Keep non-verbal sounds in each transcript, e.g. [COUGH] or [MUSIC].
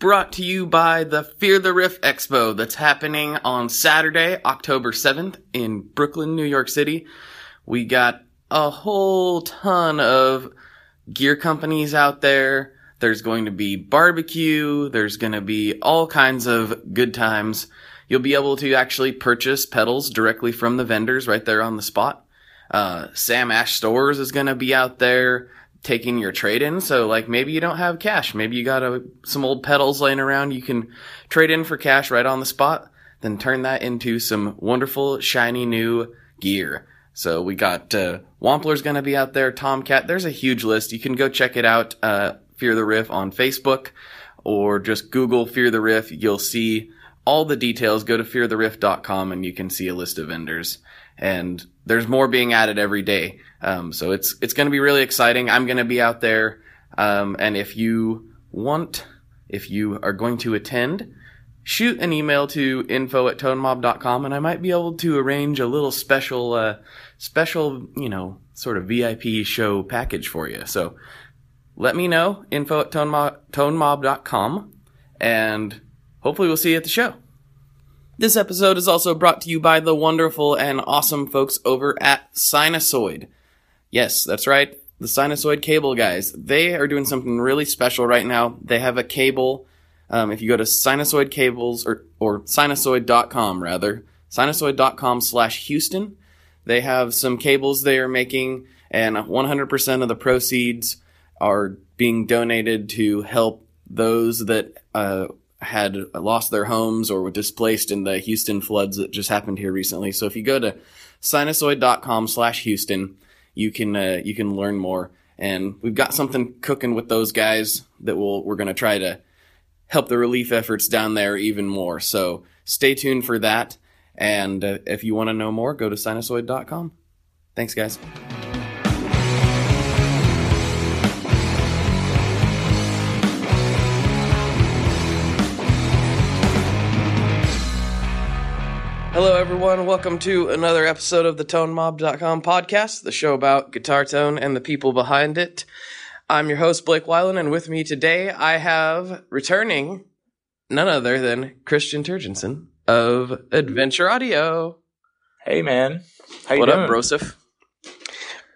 brought to you by the Fear the Riff Expo that's happening on Saturday, October 7th in Brooklyn, New York City. We got a whole ton of gear companies out there. There's going to be barbecue. There's going to be all kinds of good times. You'll be able to actually purchase pedals directly from the vendors right there on the spot. Uh, Sam Ash Stores is going to be out there taking your trade in. So like maybe you don't have cash. Maybe you got a, some old pedals laying around. You can trade in for cash right on the spot. Then turn that into some wonderful shiny new gear. So we got, uh, Wampler's gonna be out there. Tomcat. There's a huge list. You can go check it out. Uh, Fear the Riff on Facebook or just Google Fear the Riff. You'll see all the details. Go to feartheriff.com and you can see a list of vendors. And there's more being added every day. Um, so it's it's going to be really exciting. I'm going to be out there, um, and if you want, if you are going to attend, shoot an email to info at tonemob.com, and I might be able to arrange a little special, uh, special, you know, sort of VIP show package for you. So let me know info at tonemob, tonemob.com, and hopefully we'll see you at the show. This episode is also brought to you by the wonderful and awesome folks over at Sinusoid. Yes, that's right. The Sinusoid cable guys. They are doing something really special right now. They have a cable. Um, if you go to Sinusoid cables or, or sinusoid.com rather, sinusoid.com slash Houston, they have some cables they are making and 100% of the proceeds are being donated to help those that, uh, had lost their homes or were displaced in the Houston floods that just happened here recently. So if you go to sinusoid.com slash Houston, you can uh, you can learn more. And we've got something cooking with those guys that we'll we're going to try to help the relief efforts down there even more. So stay tuned for that. And uh, if you want to know more, go to sinusoid.com. Thanks, guys. Hello, everyone. Welcome to another episode of the ToneMob.com podcast, the show about guitar tone and the people behind it. I'm your host, Blake Weiland, and with me today I have returning none other than Christian Turgensen of Adventure Audio. Hey, man. How you what doing? up, Broseph?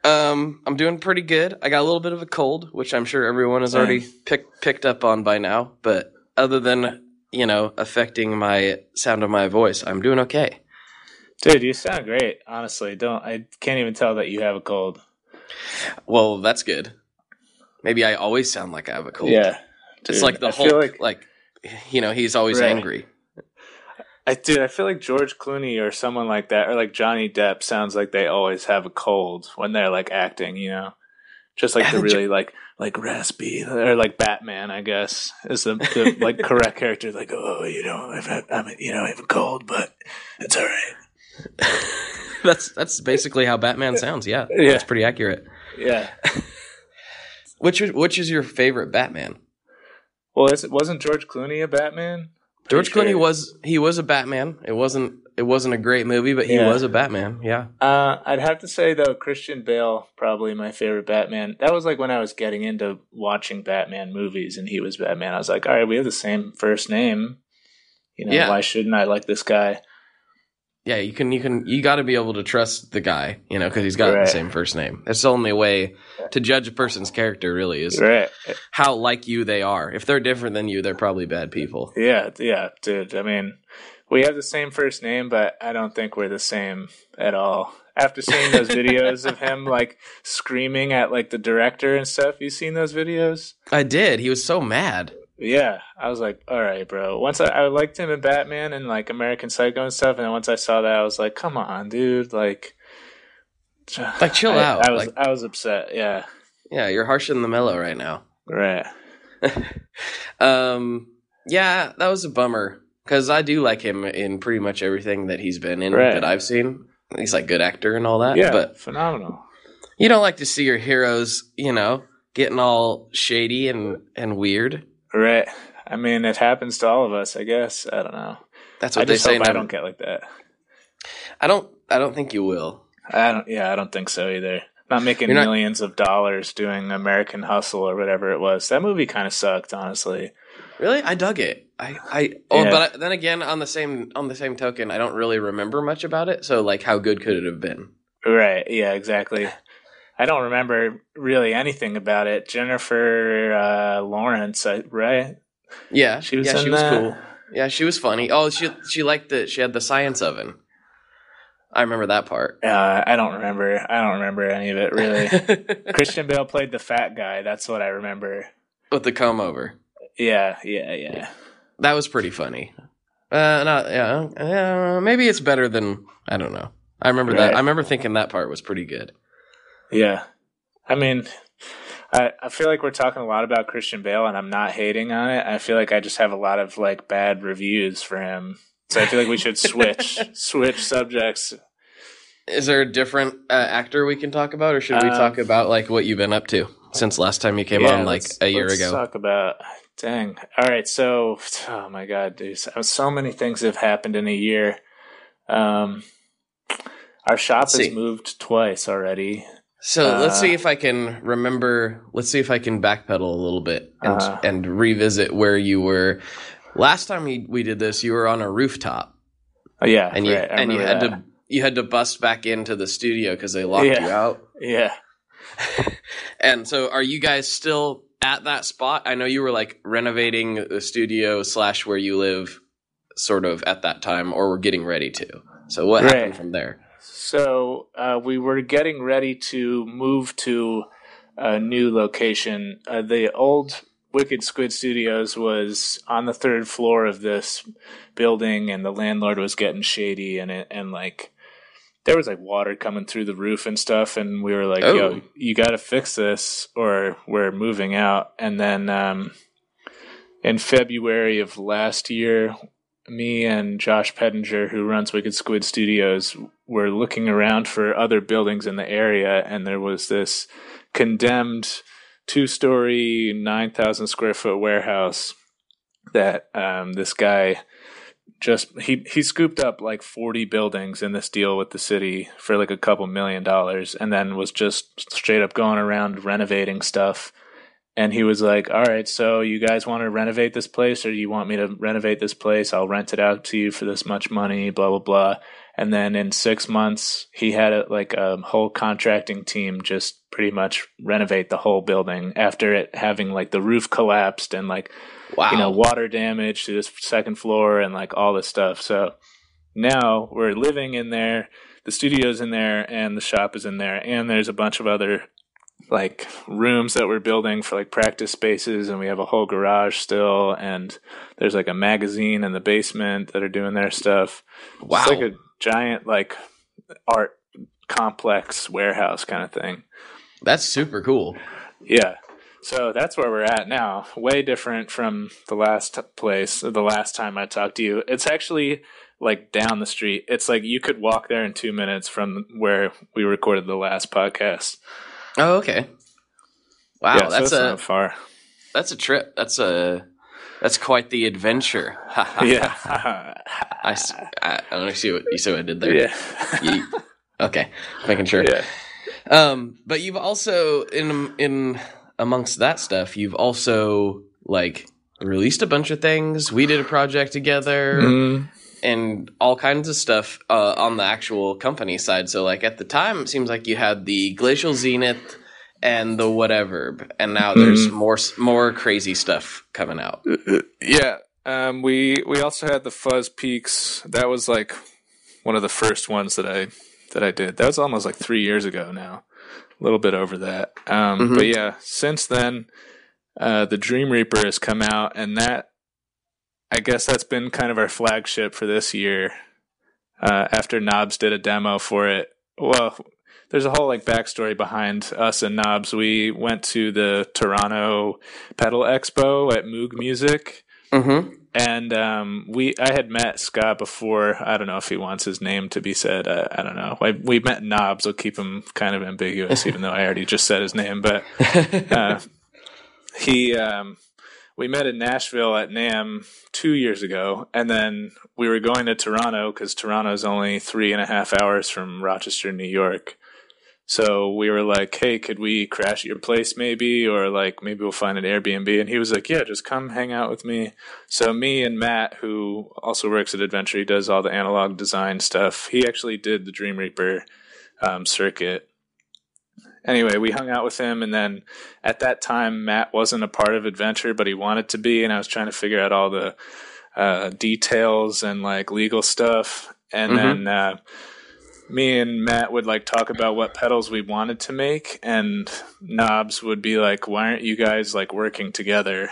Um, I'm doing pretty good. I got a little bit of a cold, which I'm sure everyone has already Same. pick, picked up on by now. But other than you know affecting my sound of my voice, I'm doing okay. Dude, you sound great. Honestly, don't I can't even tell that you have a cold. Well, that's good. Maybe I always sound like I have a cold. Yeah, it's like the whole Like, like- you know, he's always Right. angry. I dude, I feel like George Clooney or someone like that, or like Johnny Depp, sounds like they always have a cold when they're like acting. You know, just like Yeah, the the Jo- really like like raspy or like Batman. I guess is the, the like [LAUGHS] correct character. Like, oh, you know, I've had, I'm you know I have a cold, but it's all right. [LAUGHS] that's that's basically how Batman sounds. Yeah, Yeah. that's pretty accurate. Yeah. [LAUGHS] Which is, which is your favorite Batman? Well, wasn't George Clooney a Batman? George Pretty Clooney was he was a Batman. It wasn't it wasn't a great movie, but he Yeah. was a Batman. Yeah. Uh, I'd have to say though, Christian Bale probably my favorite Batman. That was like when I was getting into watching Batman movies, and he was Batman. I was like, all right, we have the same first name. You know, Yeah. why shouldn't I like this guy? Yeah, you can you can you got to be able to trust the guy, you know, because he's got Right. the same first name. That's the only way to judge a person's character. Really, is Right? how like you they are. If they're different than you, they're probably bad people. Yeah, yeah, dude. I mean, we have the same first name, but I don't think we're the same at all after seeing those [LAUGHS] videos of him like screaming at like the director and stuff. You seen those videos? I did. He was so mad. Yeah, I was like, all right, bro. Once I, I liked him in Batman and like American Psycho and stuff, and then once I saw that, I was like, come on, dude, like, [SIGHS] like chill I, out. I was like, I was upset. Yeah, yeah, you're harsher than the mellow right now. right. [LAUGHS] um, yeah, that was a bummer because I do like him in pretty much everything that he's been in Right. that I've seen. He's like good actor and all that. Yeah, but phenomenal. you don't like to see your heroes, you know, getting all shady and and weird. Right. I mean, it happens to all of us. I guess. I don't know. That's I what they just say. I don't get like that. I don't. I don't think you will. I don't. Yeah, I don't think so either. Not making not- millions of dollars doing American Hustle or whatever it was. That movie kind of sucked, honestly. Really, I dug it. I, I oh, Yeah. but I, then again, on the same on the same token, I don't really remember much about it. So, like, how good could it have been? Right. Yeah. Exactly. [SIGHS] I don't remember really anything about it. Jennifer uh, Lawrence, right? Yeah, She was yeah, she was cool. Yeah, she was funny. Oh, she she liked the she had the science oven. I remember that part. Uh, I don't remember. I don't remember any of it really. [LAUGHS] Christian Bale played the fat guy. That's what I remember. With the comb over. Yeah. Yeah. Yeah. That was pretty funny. Uh, no, yeah, uh, maybe it's better than I don't know. I remember that. I remember thinking that part was pretty good. Yeah. I mean, I, I feel like we're talking a lot about Christian Bale and I'm not hating on it. I feel like I just have a lot of like bad reviews for him. So I feel like we should switch [LAUGHS] switch subjects. Is there a different uh, actor we can talk about, or should we Um, talk about like what you've been up to since last time you came Yeah, on, like a year let's ago? Talk about dang. All right, so oh my god, dude, so, many things have happened in a year. Um, our shop Let's has see. moved twice already. So let's Uh, see if I can remember. Let's see if I can backpedal a little bit and Uh-huh. and revisit where you were last time we, we did this. You were on a rooftop, Oh yeah, and you right, and you had remember to you had to bust back into the studio because they locked Yeah. you out. [LAUGHS] Yeah. [LAUGHS] And so, are you guys still at that spot? I know you were like renovating the studio slash where you live, sort of at that time, or were getting ready to. So, what Right. happened from there? So uh, we were getting ready to move to a new location. Uh, the old Wicked Squid Studios was on the third floor of this building, and the landlord was getting shady, and it, and like there was like water coming through the roof and stuff, and we were like, Oh. "Yo, you got to fix this, or we're moving out." And then um, in February of last year, me and Josh Pettinger, who runs Wicked Squid Studios, were looking around for other buildings in the area, and there was this condemned two story, 9,000 square foot warehouse that um, this guy just he he scooped up like 40 buildings in this deal with the city for like a couple million dollars and then was just straight up going around renovating stuff. And he was like all right so you guys want to renovate this place or you want me to renovate this place? I'll rent it out to you for this much money blah blah blah. And then in six months he had a, like a whole contracting team just pretty much renovate the whole building after it having like the roof collapsed and like Wow. you know water damage to this second floor and like all this stuff so now we're living in there the studio's in there and the shop is in there and there's a bunch of other like rooms that we're building for like practice spaces and we have a whole garage still and there's like a magazine in the basement that are doing their stuff wow. it's like a giant like art complex warehouse kind of thing That's super cool. yeah. So that's where we're at now. Way different from the last place, the last time I talked to you. It's actually like down the street. It's like you could walk there in two minutes from where we recorded the last podcast. Oh, okay. Wow, yeah, that's it's a not far. that's a trip. That's a that's quite the adventure. [LAUGHS] yeah. I don't see what you see what I did there. yeah. You- okay, making sure. yeah. Um, but you've also in in amongst that stuff, you've also like released a bunch of things. We did a project together. Mhm. and all kinds of stuff uh, on the actual company side. So, like at the time, it seems like you had the Glacial Zenith and the whatever, and now there's more more crazy stuff coming out. Yeah. Um, we we also had the Fuzz Peaks. That was like one of the first ones that I that I did. That was almost like three years ago now, a little bit over that. Um, Mhm. But yeah, since then, uh, the Dream Reaper has come out, and that I guess that's been kind of our flagship for this year. Uh, after Knobs did a demo for it, well, there's a whole like backstory behind us and Knobs. We went to the Toronto Pedal Expo at Moog Music Mm-hmm. and um, we I had met Scott before. I don't know if he wants his name to be said. I, I don't know. I, we met Knobs. We'll keep him kind of ambiguous, even though I already just said his name. But [LAUGHS] uh, he, um, we met in Nashville at NAMM two years ago, and then we were going to Toronto because Toronto is only three and a half hours from Rochester, New York. So we were like, "Hey, could we crash at your place, maybe, or like maybe we'll find an Airbnb?" And he was like, "Yeah, just come hang out with me." So me and Matt, who also works at Adventure, he does all the analog design stuff. He actually did the Dream Reaper um, circuit. Anyway, we hung out with him, and then at that time, Matt wasn't a part of Adventure, but he wanted to be, and I was trying to figure out all the uh, details and like legal stuff. And Mhm. then uh, me and Matt would like talk about what pedals we wanted to make, and Knobs would be like, "Why aren't you guys like working together?"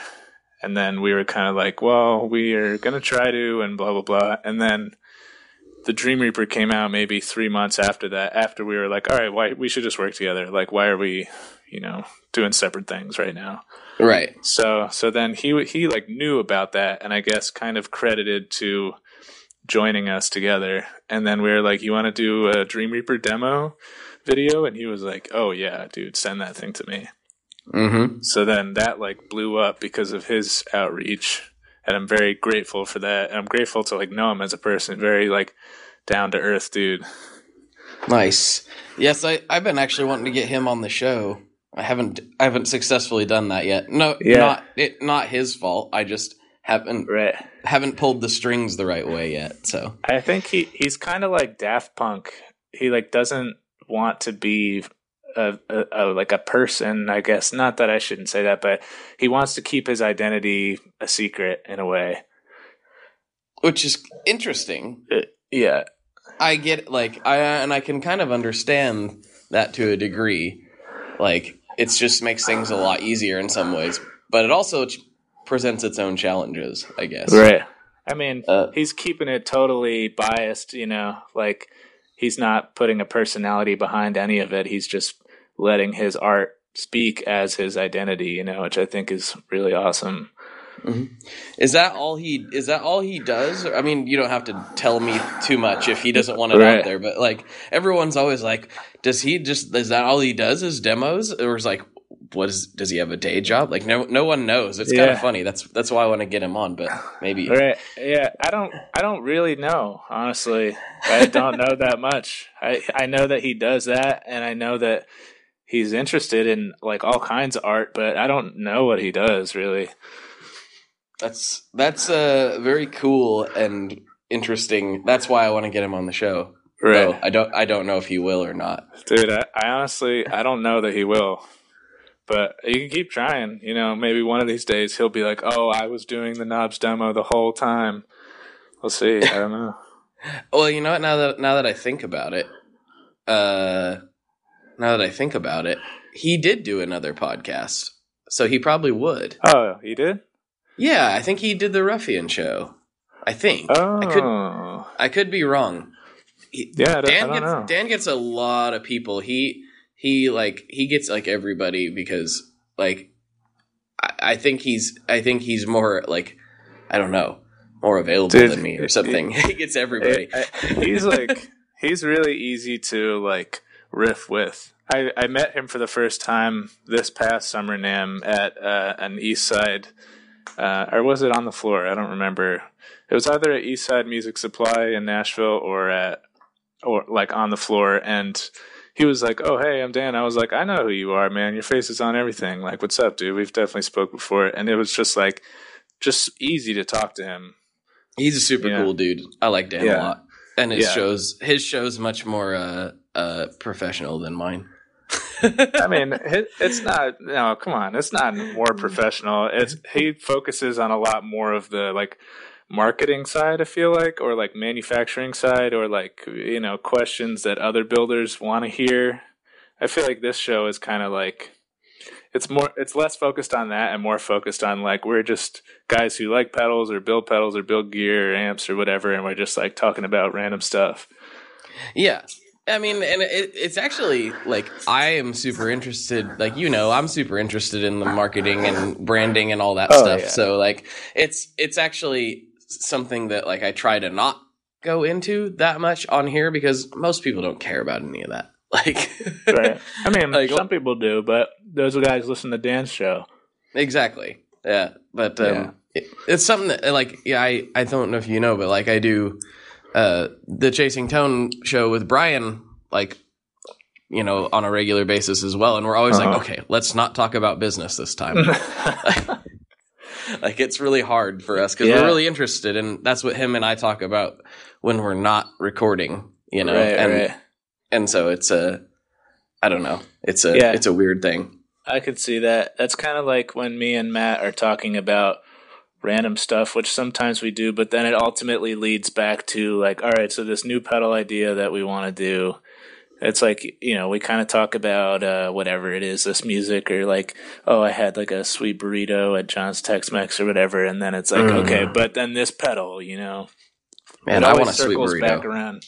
And then we were kind of like, "Well, we are gonna try to," and blah blah blah. And then the Dream Reaper came out maybe three months after that. After we were like, "All right, why we should just work together? Like, why are we, you know, doing separate things right now?" Right. So so then he he like knew about that, and I guess kind of credited to joining us together. And then we were like, "You want to do a Dream Reaper demo video?" And he was like, "Oh yeah, dude, send that thing to me." Mm-hmm. So then that like blew up because of his outreach, and I'm very grateful for that. And I'm grateful to like know him as a person, very like down to earth dude. Nice. Yes, I I've been actually wanting to get him on the show. I haven't I haven't successfully done that yet. No, Yeah. not it not his fault. I just haven't Right. Haven't pulled the strings the right way yet. So I think he he's kind of like Daft Punk. He like doesn't want to be a, a, a like a person. I guess not that I shouldn't say that, but he wants to keep his identity a secret in a way. which is interesting. Uh, yeah, I get like I and I can kind of understand that to a degree. Like it just makes things a lot easier in some ways, but it also presents its own challenges, I guess. right. I mean, Uh, he's keeping it totally biased. You know, like he's not putting a personality behind any of it. He's just letting his art speak as his identity. You know, which I think is really awesome. Is that all he is that all he does? I mean, you don't have to tell me too much if he doesn't want it Right. out there, but like everyone's always like, does he just is that all he does is demos or is like what is does he have a day job? Like no no one knows. It's kind of funny. That's that's why I want to get him on, but maybe Right. Yeah. I don't I don't really know, honestly. I don't know that much. I I know that he does that and I know that he's interested in like all kinds of art, but I don't know what he does really. That's that's uh very cool and interesting. That's why I want to get him on the show. Though I don't I don't know if he will or not. Dude, I, I honestly I don't know that he will. But you can keep trying. You know, maybe one of these days he'll be like, "Oh, I was doing the knobs demo the whole time." We'll see. I don't know. [LAUGHS] Well, you know what? Now that now that I think about it, uh, now that I think about it, he did do another podcast, so he probably would. Oh, he did? Yeah, I think he did the Ruffian show. I think. Oh, I could I could be wrong. He- yeah. I don't, I Dan gets know. Dan gets a lot of people. He he like he gets like everybody because like I, I think he's I think he's more like I don't know more available Dude, than me or something. [LAUGHS] he gets everybody. I- I- he's like [LAUGHS] he's really easy to like riff with. I, I met him for the first time this past summer NAMM at uh, an East Side, uh, or was it on the floor? I don't remember. It was either at East Side Music Supply in Nashville or at or like on the floor, and he was like, "Oh hey, I'm Dan." I was like, "I know who you are, man. Your face is on everything. Like, what's up, dude? We've definitely spoke before." And it was just like, just easy to talk to him. He's a super Yeah. cool dude. I like Dan a lot, and his Yeah. shows his shows much more uh, uh, professional than mine. I mean, [LAUGHS] it, it's not. No, come on, it's not more professional. It's he focuses on a lot more of the like marketing side, I feel like, or like manufacturing side, or like, you know, questions that other builders want to hear. I feel like this show is kind of like it's more it's less focused on that and more focused on like we're just guys who like pedals or build pedals or build gear or amps or whatever and we're just like talking about random stuff Yeah. I mean, and it, it's actually like I am super interested. Like you know, I'm super interested in the marketing and branding and all that Oh, stuff. yeah. So like, it's it's actually something that like I try to not go into that much on here because most people don't care about any of that. [LAUGHS] Like, right i mean [LAUGHS] Like- some people do but those guys listen to dan's show exactly. Yeah, but um, Yeah. It, it's something that like yeah, I I don't know if you know, but like I do uh the Chasing Tone show with Brian like you know on a regular basis as well and we're always Uh-huh. like okay let's not talk about business this time [LAUGHS] [LAUGHS] like it's really hard for us because Yeah. we're really interested and that's what him and i talk about when we're not recording you know right, and right. and so it's a i don't know it's a Yeah. it's a weird thing I could see that. That's kind of like when me and Matt are talking about random stuff, which sometimes we do, but then it ultimately leads back to like, all right, so this new pedal idea that we want to do. It's like, you know, we kind of talk about uh, whatever it is, this music, or like, oh, I had like a sweet burrito at John's Tex Mex or whatever. And then it's like, Mm. okay, but then this pedal, you know, man i want a sweet circles back burrito around.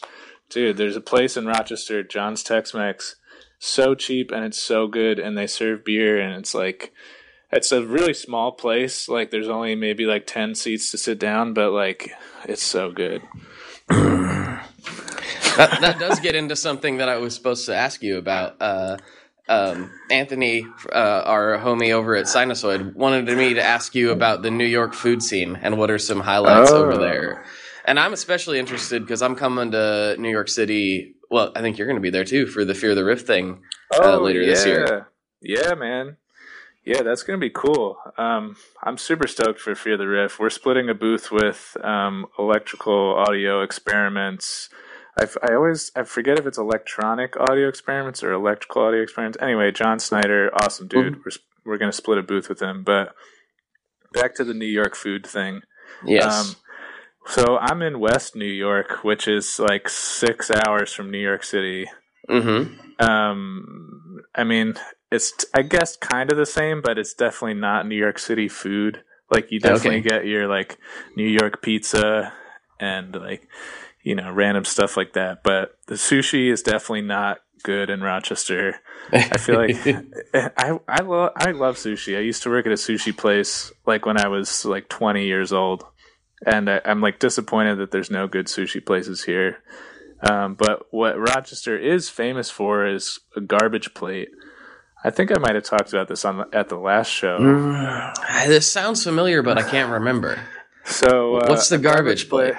Dude, there's a place in Rochester, John's Tex Mex, so cheap and it's so good, and they serve beer, and it's like, it's a really small place. Like, there's only maybe like ten seats to sit down, but like, it's so good. [CLEARS THROAT] that, that does get into something that i was supposed to ask you about uh um, Anthony, uh, our homie over at Sinusoid, wanted me to ask you about the New York food scene and what are some highlights Oh. over there. And I'm especially interested because I'm coming to New York City. Well, I think you're going to be there too for the Fear the Riff thing uh, later this year. Oh, Yeah, man. Yeah, that's gonna be cool. Um, I'm super stoked for Fear the Riff. We're splitting a booth with um, Electrical Audio Experiments. I, always I forget if it's Electronic Audio Experiments or Electrical Audio Experiments. Anyway, John Snyder, awesome dude. We're s- we're gonna split a booth with him. But back to the New York food thing. Yes. Um, so I'm in West New York, which is like six hours from New York City. mm-hmm. Um, I mean, it's t- I guess kind of the same, but it's definitely not New York City food. Like you definitely Okay. get your like New York pizza and like you know random stuff like that. But the sushi is definitely not good in Rochester. I feel like [LAUGHS] I I love I love sushi. I used to work at a sushi place like when I was like 20 years old, and I, I'm like disappointed that there's no good sushi places here. Um, but what Rochester is famous for is a garbage plate. I think I might have talked about this on at the last show. Mm. [SIGHS] this sounds familiar, but I can't remember. So uh, What's the a garbage plate?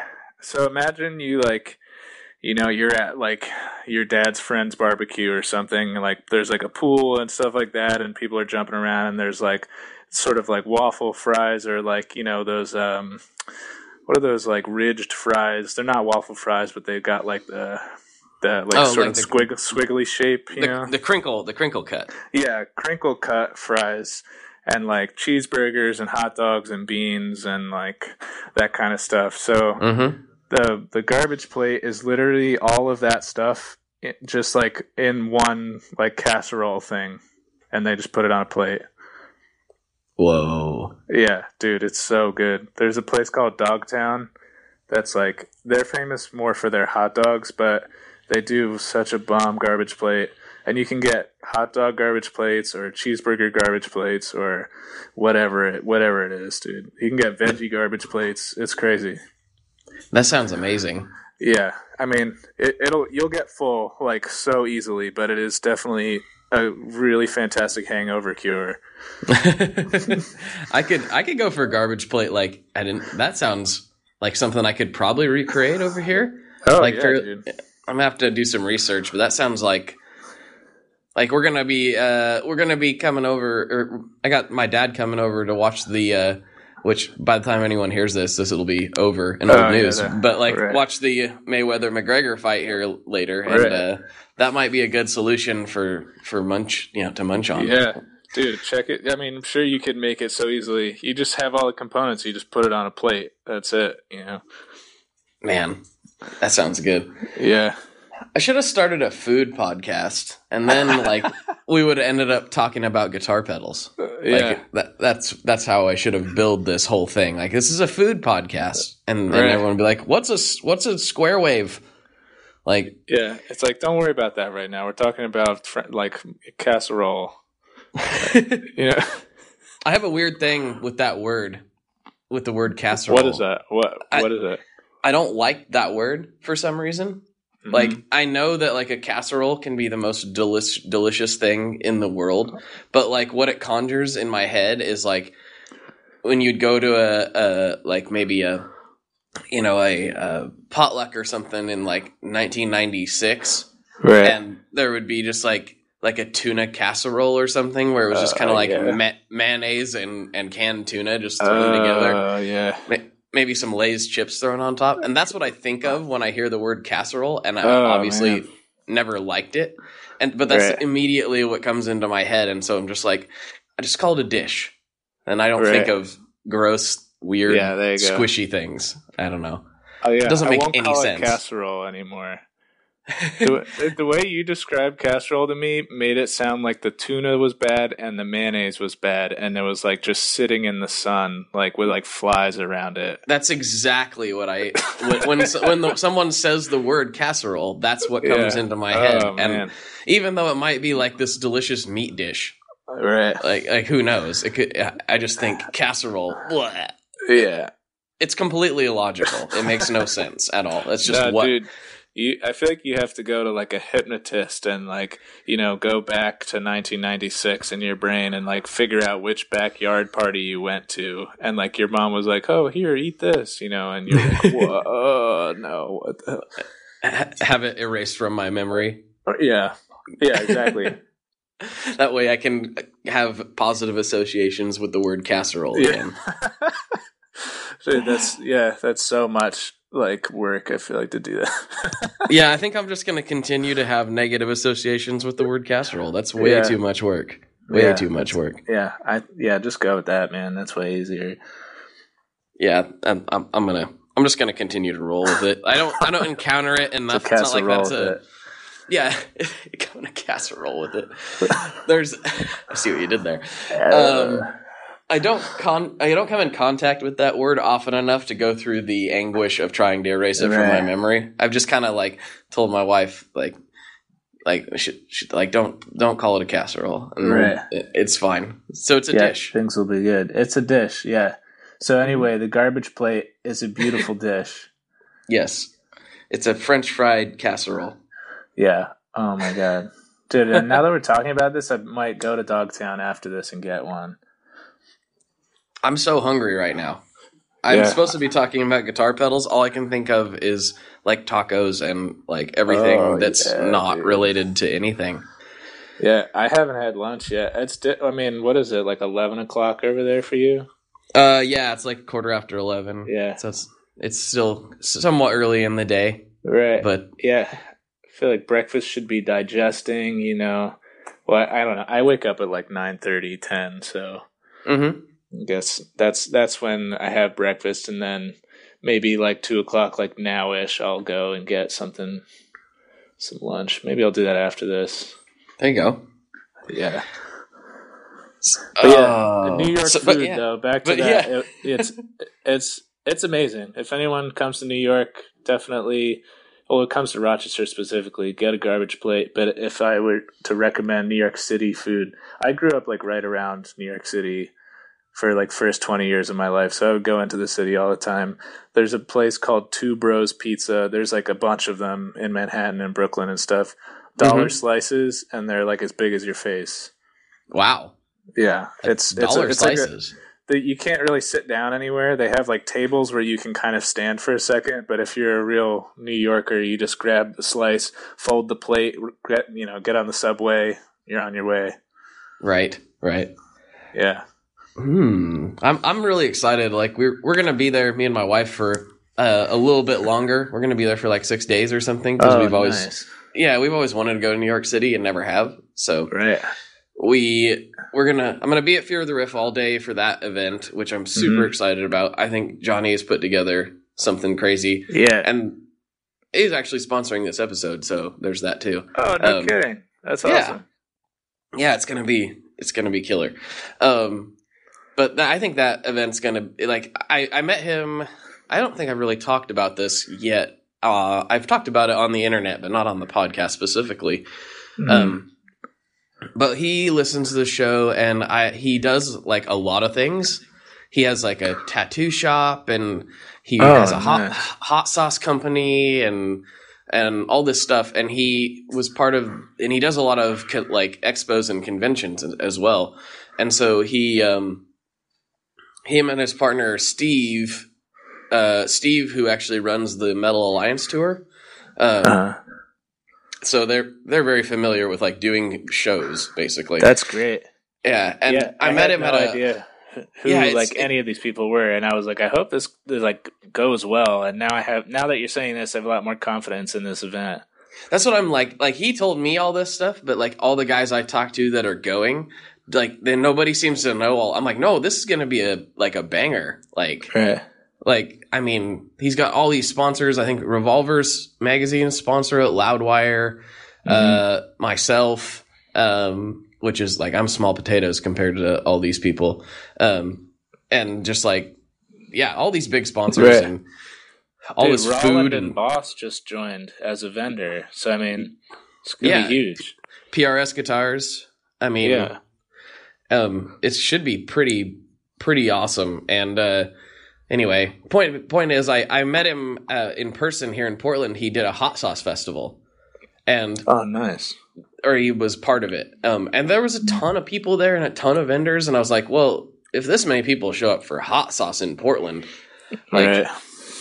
So imagine you like, you know, you're at like your dad's friend's barbecue or something. Like there's like a pool and stuff like that, and people are jumping around, and there's like sort of like waffle fries or like you know those um, what are those like ridged fries? They're not waffle fries, but they've got like the the like Oh, sort like of the- squig- squiggly shape. You The, know, the crinkle, the crinkle cut. yeah, crinkle cut fries and like cheeseburgers and hot dogs and beans and like that kind of stuff. So Mm-hmm. The the garbage plate is literally all of that stuff just like in one like casserole thing and they just put it on a plate. Whoa. Yeah, dude, it's so good. There's a place called Dogtown that's like they're famous more for their hot dogs, but they do such a bomb garbage plate. And you can get hot dog garbage plates or cheeseburger garbage plates or whatever it whatever it is, dude. You can get veggie garbage plates. It's crazy. That sounds amazing. Yeah, I mean, it, it'll you'll get full like so easily, but it is definitely a really fantastic hangover cure. [LAUGHS] I could I could go for a garbage plate like I didn't that sounds like something I could probably recreate over here. Oh Like yeah, for- dude. I'm gonna have to do some research, but that sounds like like we're gonna be uh we're gonna be coming over or I got my dad coming over to watch the uh which by the time anyone hears this, this will be over and old Oh, yeah, news. that- but like right. watch the Mayweather McGregor fight here later, and Right. uh, that might be a good solution for for munch, you know, to munch on. Yeah, Dude, check it. I mean, I'm sure you could make it so easily. You just have all the components. You just put it on a plate. That's it. You know. Man, that sounds good. Yeah. I should have started a food podcast, and then [LAUGHS] like we would have ended up talking about guitar pedals. Yeah. Like that, that's that's how I should have built this whole thing. Like this is a food podcast, and then Right. everyone would be like, "What's a what's a square wave?" Like yeah. It's like don't worry about that right now. We're talking about fr- like casserole. [LAUGHS] You know. I have a weird thing with that word, with the word casserole. What is that? What I- What is it? I don't like that word for some reason. Mhm. Like I know that like a casserole can be the most delish- delicious thing in the world, but like what it conjures in my head is like when you'd go to a, a like maybe a you know a, a potluck or something in like 1996 right. and there would be just like like a tuna casserole or something where it was just Uh, kind of like yeah. ma- mayonnaise and and canned tuna just thrown together Oh yeah. Ma- maybe some Lay's chips thrown on top, and that's what I think of when I hear the word casserole. And I Oh, obviously man. never liked it, and but that's Right. immediately what comes into my head, and so I'm just like, I just call it a dish, and I don't think of gross, weird, Yeah, there you go. squishy things. I don't know. Oh yeah. It doesn't I make won't any call sense. It casserole anymore. The, [LAUGHS] the way you described casserole to me made it sound like the tuna was bad and the mayonnaise was bad, and it was like just sitting in the sun, like with like flies around it. That's exactly what I when when, when the, someone says the word casserole, that's what comes Yeah. into my head. Oh and man, even though it might be like this delicious meat dish, right? like like who knows? It could. I just think casserole. Bleh. Yeah. It's completely illogical. It makes no sense at all. It's just No, what dude. You, I feel like you have to go to like a hypnotist and like you know go back to 1996 in your brain and like figure out which backyard party you went to and like your mom was like oh here eat this you know and you're like [LAUGHS] whoa no what the ha- have it erased from my memory. Oh, yeah yeah exactly [LAUGHS] That way, I can have positive associations with the word casserole Yeah. again. [LAUGHS] Dude, that's yeah that's so much like work I feel like to do that [LAUGHS] yeah, I think I'm just going to continue to have negative associations with the word casserole. That's way Yeah. too much work. Way Yeah, too much work. yeah I yeah just go with that man that's way easier Yeah, I'm, I'm, I'm gonna. I'm just gonna continue to roll with it. I don't. I don't encounter it [LAUGHS] enough. It's It's not like that's a. it. Yeah, go in a casserole with it. [LAUGHS] There's. I see what you did there. Uh, Um, I don't con. I don't come in contact with that word often enough to go through the anguish of trying to erase it from my memory. I've just kind of like told my wife like, like she, she, like don't don't call it a casserole. And Right. it- it's fine. So it's a yeah, dish. Things will be good. It's a dish, yeah. So anyway, the garbage plate is a beautiful dish. Yes, it's a French fried casserole. Yeah. Oh my god, dude! And now that we're talking about this, I might go to Dogtown after this and get one. I'm so hungry right now. I'm Yeah. supposed to be talking about guitar pedals. All I can think of is like tacos and like everything Oh, that's yeah, not dude. related to anything. Yeah, I haven't had lunch yet. It's. Di- I mean, what is it like eleven o'clock over there for you? Uh, yeah, it's like quarter after eleven. Yeah. so it's it's still somewhat early in the day, Right. but yeah, I feel like breakfast should be digesting. You know, well, I don't know. I wake up at like 9.30, 10, so. hmm I guess that's that's when I have breakfast, and then maybe like two o'clock, like now-ish, I'll go and get something, some lunch. Maybe I'll do that after this. there you go. Yeah, but yeah, Oh. New York So- food yeah, though. Back to but that, yeah. it, it's it's it's amazing. If anyone comes to New York, definitely. Well, it comes to Rochester specifically, get a garbage plate. But if I were to recommend New York City food, I grew up like right around New York City for like first 20 years of my life. So I would go into the city all the time. There's a place called Two Bros Pizza. There's like a bunch of them in Manhattan and Brooklyn and stuff. Dollar Mhm. slices and they're like as big as your face. wow, Yeah, it's it's, dollar a, it's like a, slices. the, you can't really sit down anywhere. They have like tables where you can kind of stand for a second, but if you're a real New Yorker, you just grab the slice, fold the plate, get, you know, get on the subway, you're on your way. right, right. Yeah. Hmm. I'm I'm really excited. Like we're we're gonna be there, me and my wife, for uh, a little bit longer. We're gonna be there for like six days or something because Oh, we've always nice. yeah we've always wanted to go to New York City and never have. So Right. we we're gonna I'm gonna be at Fear of the Riff all day for that event, which I'm super Mhm. excited about. I think Johnny has put together something crazy, Yeah. and he's actually sponsoring this episode, so there's that too. oh, no um, kidding. That's yeah. awesome. Yeah, it's gonna be it's gonna be killer. Um, but I think that event's gonna like I I met him. I don't think I've really talked about this yet. Uh, I've talked about it on the internet, but not on the podcast specifically. Mhm. Um, but he listens to the show, and I he does like a lot of things. He has like a tattoo shop, and he Oh, has a hot nice. hot sauce company, and and all this stuff. And he was part of, and he does a lot of co- like expos and conventions as- as well. And so he, um, him and his partner Steve, uh, Steve, who actually runs the Metal Alliance tour. Um, Uh-huh. so they're they're very familiar with like doing shows basically That's great. yeah and yeah, i, met had him no at a idea who Yeah, like it- any of these people were, and I was like, I hope this, this like goes well. And now I have now that you're saying this, I have a lot more confidence in this event. that's what i'm like like he told me all this stuff but like all the guys i talked to that are going like then nobody seems to know all i'm like no this is gonna be a like a banger like Right. like i mean he's got all these sponsors i think revolvers magazine sponsor it loudwire uh myself um which is like i'm small potatoes compared to all these people um and just like yeah all these big sponsors Right. and all Dude, this Roland food and and Boss just joined as a vendor, so I mean, it's gonna Yeah. be huge. prs guitars i mean Yeah. Um it should be pretty pretty awesome and uh anyway point point is i i met him uh, in person here in portland he did a hot sauce festival and Oh, nice. or he was part of it um and there was a ton of people there and a ton of vendors and i was like well if this many people show up for hot sauce in portland like right.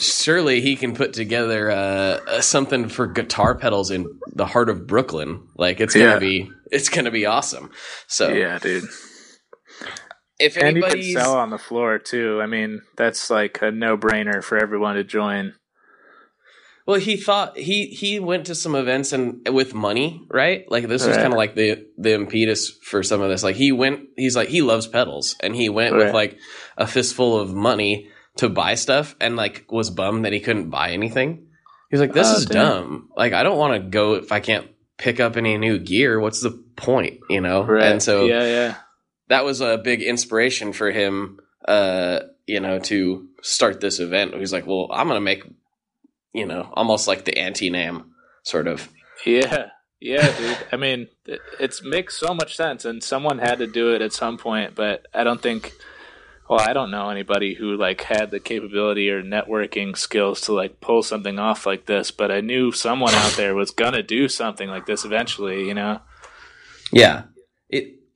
surely he can put together uh, something for guitar pedals in the heart of brooklyn like it's gonna Yeah. be it's gonna be awesome so Yeah, dude. If And you can sell on the floor too. I mean, that's like a no-brainer for everyone to join. Well, he thought he he went to some events and with money, right? Like this was kind of like the the impetus for some of this. Like he went, he's like he loves pedals, and he went with like a fistful of money to buy stuff, and like was bummed that he couldn't buy anything. He was like, "This Oh, is damn. dumb. Like I don't want to go if I can't pick up any new gear. What's the point?" You know. Right. And so yeah, yeah. That was a big inspiration for him uh you know to start this event he's like well i'm gonna make you know almost like the anti-NAMM sort of Yeah, yeah, dude. I mean, it it's, makes so much sense, and someone had to do it at some point. But I don't think, well, I don't know anybody who like had the capability or networking skills to like pull something off like this. But I knew someone out there was gonna do something like this eventually. You know? yeah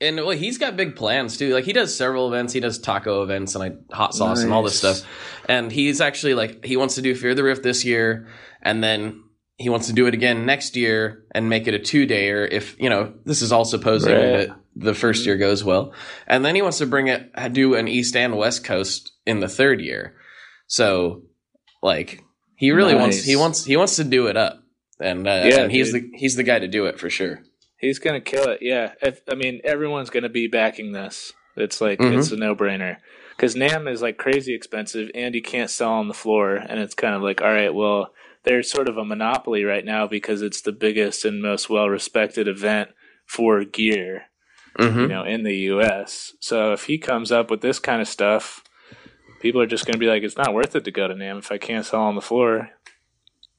and well he's got big plans too. Like he does several events. He does taco events and like hot sauce and all this stuff. And he's actually like he wants to do fear the riff this year and then he wants to do it again next year and make it a two dayer if you know this is all supposing Right. that the first year goes well. And then he wants to bring it do an east and west coast in the third year. So like he really wants he wants he wants to do it up. And uh, Yeah, and he's dude. the he's the guy to do it for sure He's gonna kill it. Yeah, If- I mean, everyone's gonna be backing this. It's like Mhm. it's a no brainer because NAMM is like crazy expensive, and you can't sell on the floor. And it's kind of like, all right, well, there's sort of a monopoly right now because it's the biggest and most well respected event for gear, mm-hmm. you know, in the U.S. So if he comes up with this kind of stuff, people are just gonna be like, it's not worth it to go to NAMM if I can't sell on the floor.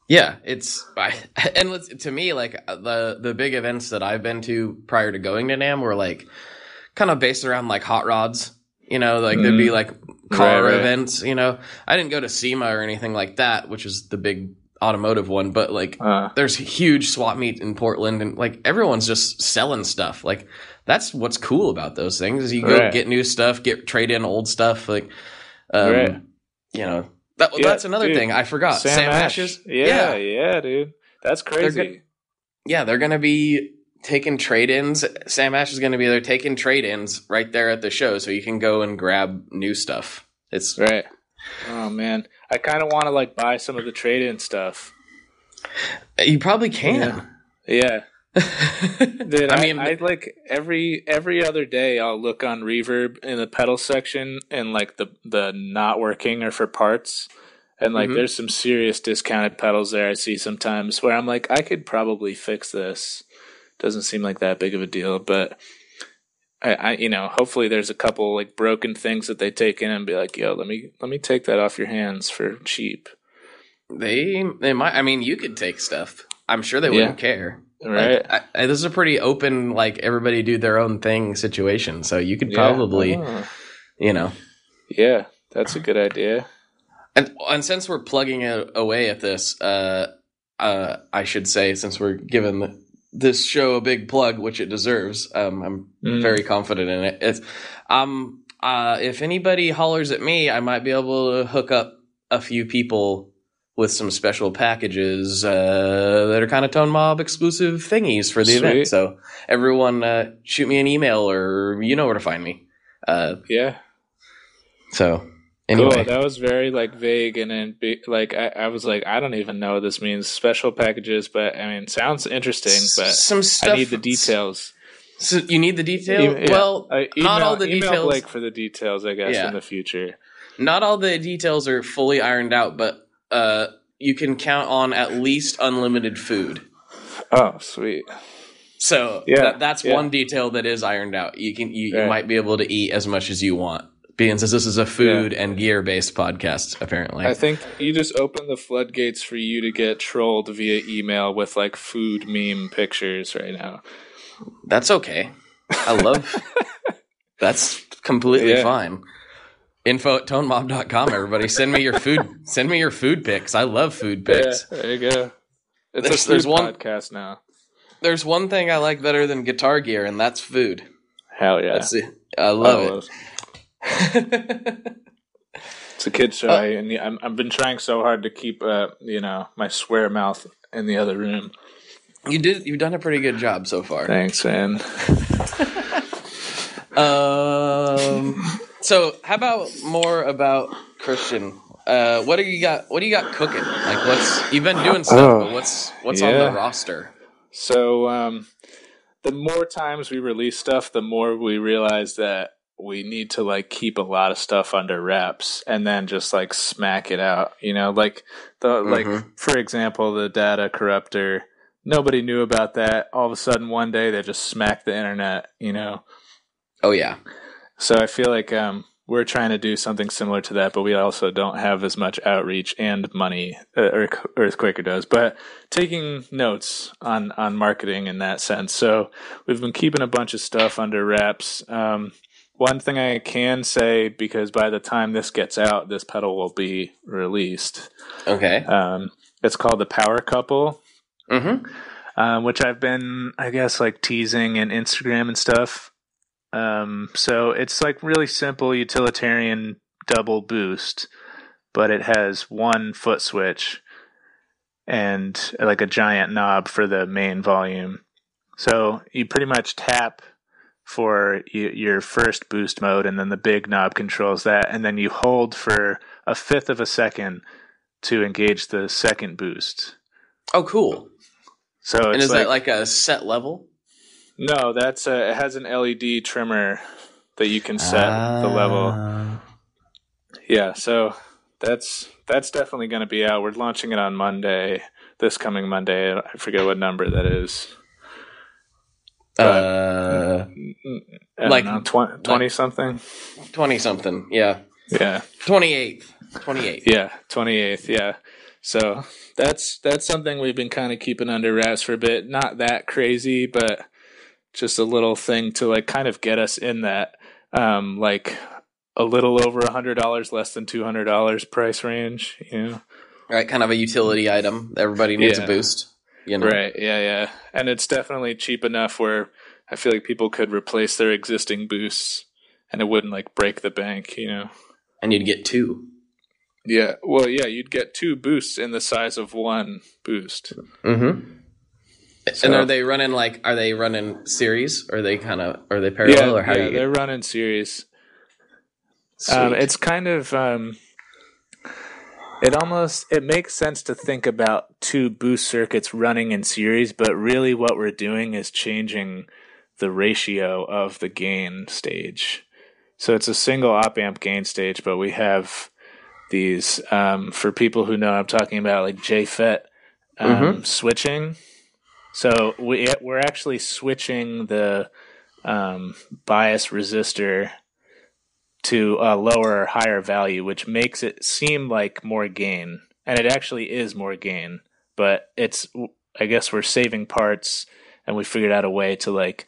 Yeah, it's I, [LAUGHS] and let's- to me like uh, the the big events that I've been to prior to going to NAMM were like kind of based around like hot rods. You know, like there'd be like car Right, right. events. You know, I didn't go to SEMA or anything like that, which is the big automotive one. But like, Uh, there's huge swap meet in Portland, and like everyone's just selling stuff. Like that's what's cool about those things is you go Right. get new stuff, get trade in old stuff. Like, um, Right. you know, that, Yeah, that's another dude. thing I forgot. Sam, Ashes, Yeah, yeah, dude. That's crazy. good. yeah, they're gonna be taking trade-ins. Sam Ash is gonna be there taking trade-ins right there at the show, so you can go and grab new stuff. It's Right. Oh man, I kind of want to like buy some of the trade-in stuff. you probably can. Yeah. [LAUGHS] Dude, I mean, I, like every every other day I'll look on Reverb in the pedal section and like the the not working or for parts. And like Mhm. there's some serious discounted pedals there I see sometimes where I'm like I could probably fix this. Doesn't seem like that big of a deal, but I, I you know, hopefully there's a couple like broken things that they take in and be like, "Yo, let me let me take that off your hands for cheap." they they might. I mean, you could take stuff. I'm sure they wouldn't care. Right? Like, I, I- this is a pretty open, like everybody do their own thing situation. So you could Yeah. probably, Oh. you know, Yeah, that's a good idea. and and since we're plugging away at this, uh, uh, I should say since we're giving the, this show a big plug, which it deserves, um, I'm Mm. very confident in it. It's, um, uh, if anybody hollers at me, I might be able to hook up a few people with some special packages uh, that are kind of Tone Mob exclusive thingies for the Sweet. event. So everyone, uh, shoot me an email or you know where to find me. Uh, Yeah. so anyway, Cool. That was very like vague, and then be, like I, I was like, I don't even know what this means. Special packages, but I mean, sounds interesting. But some stuff. I need the details. So you need the detail. E- yeah. Well, Uh, email, not all the details. Blake for the details, I guess, Yeah. in the future. not all the details are fully ironed out, but uh, you can count on at least unlimited food. Oh, sweet. So Yeah, that, that's yeah. one detail that is ironed out. You can you, you Right. might be able to eat as much as you want. Being since this is a food and gear based podcast, apparently. I think you just open the floodgates for you to get trolled via email with like food meme pictures right now. that's okay. I love [LAUGHS] that's completely Yeah. fine. Info at tonemob.com, everybody. Send me your food [LAUGHS] send me your food pics. I love food pics. Yeah, there you go. It's There's- a there's one- podcast now. There's one thing I like better than guitar gear, and that's food. Hell yeah, That's it. I love Oh, it. [LAUGHS] It's a kid show, Uh, I, and I'm, I've been trying so hard to keep, uh, you know, my swear mouth in the other room. you did. You've done a pretty good job so far. Thanks, man. [LAUGHS] Um. So, how about more about Christian? Uh, what do you got? What do you got cooking? Like, what's you've been doing stuff, Oh, but what's what's on the roster? So, um, the more times we release stuff, the more we realize that we need to like keep a lot of stuff under wraps and then just like smack it out. You know, like the like Mhm. for example, the Data Corrupter. Nobody knew about that. All of a sudden, one day they just smacked the internet. You know. Oh yeah, So I feel like um, we're trying to do something similar to that, but we also don't have as much outreach and money uh, Earth- Earthquaker does. But taking notes on on marketing in that sense. So we've been keeping a bunch of stuff under wraps. Um, one thing I can say, because by the time this gets out, this pedal will be released. okay. Um, it's called the Power Couple Mm-hmm. um, which I've been, I guess, like teasing and Instagram and stuff. Um, so it's like really simple utilitarian double boost, but it has one foot switch and like a giant knob for the main volume. So you pretty much tap for your first boost mode, and then the big knob controls that, and then you hold for a fifth of a second to engage the second boost. Oh, cool. So it's and is like, that like a set level? No, that's a, it has an LED trimmer that you can set the level. Ah. Yeah, so that's that's definitely going to be out. We're launching it on Monday, this coming Monday. I forget what number that is. Uh, Like- know, 20, 20 something. twenty something. Yeah, Yeah, twenty eighth. Twenty eighth. yeah, twenty eighth. Yeah, so that's that's something we've been kind of keeping under wraps for a bit. Not that crazy, but just a little thing to like kind of get us in that um like a little over a hundred dollars, less than two hundred dollars price range. You know. Right, kind of a utility item. Everybody needs Yeah. a boost. You know. Right. Yeah. Yeah. And it's definitely cheap enough where I feel like people could replace their existing boosts, and it wouldn't like break the bank. You know. And you'd get two. Yeah. Well, yeah. You'd get two boosts in the size of one boost. Mm-hmm. So- and are they running like? Are they running series? Or are they kind of? Are they parallel? yeah. or how yeah. you? They're running series. Um, it's kind of um, it almost it makes sense to think about two boost circuits running in series, but really what we're doing is changing the ratio of the gain stage. So it's a single op amp gain stage, but we have these um, for people who know I'm talking about like JFET um, mm-hmm. switching. So we we're actually switching the um, bias resistor to a lower or higher value, which makes it seem like more gain, and it actually is more gain. But it's I guess we're saving parts, and we figured out a way to like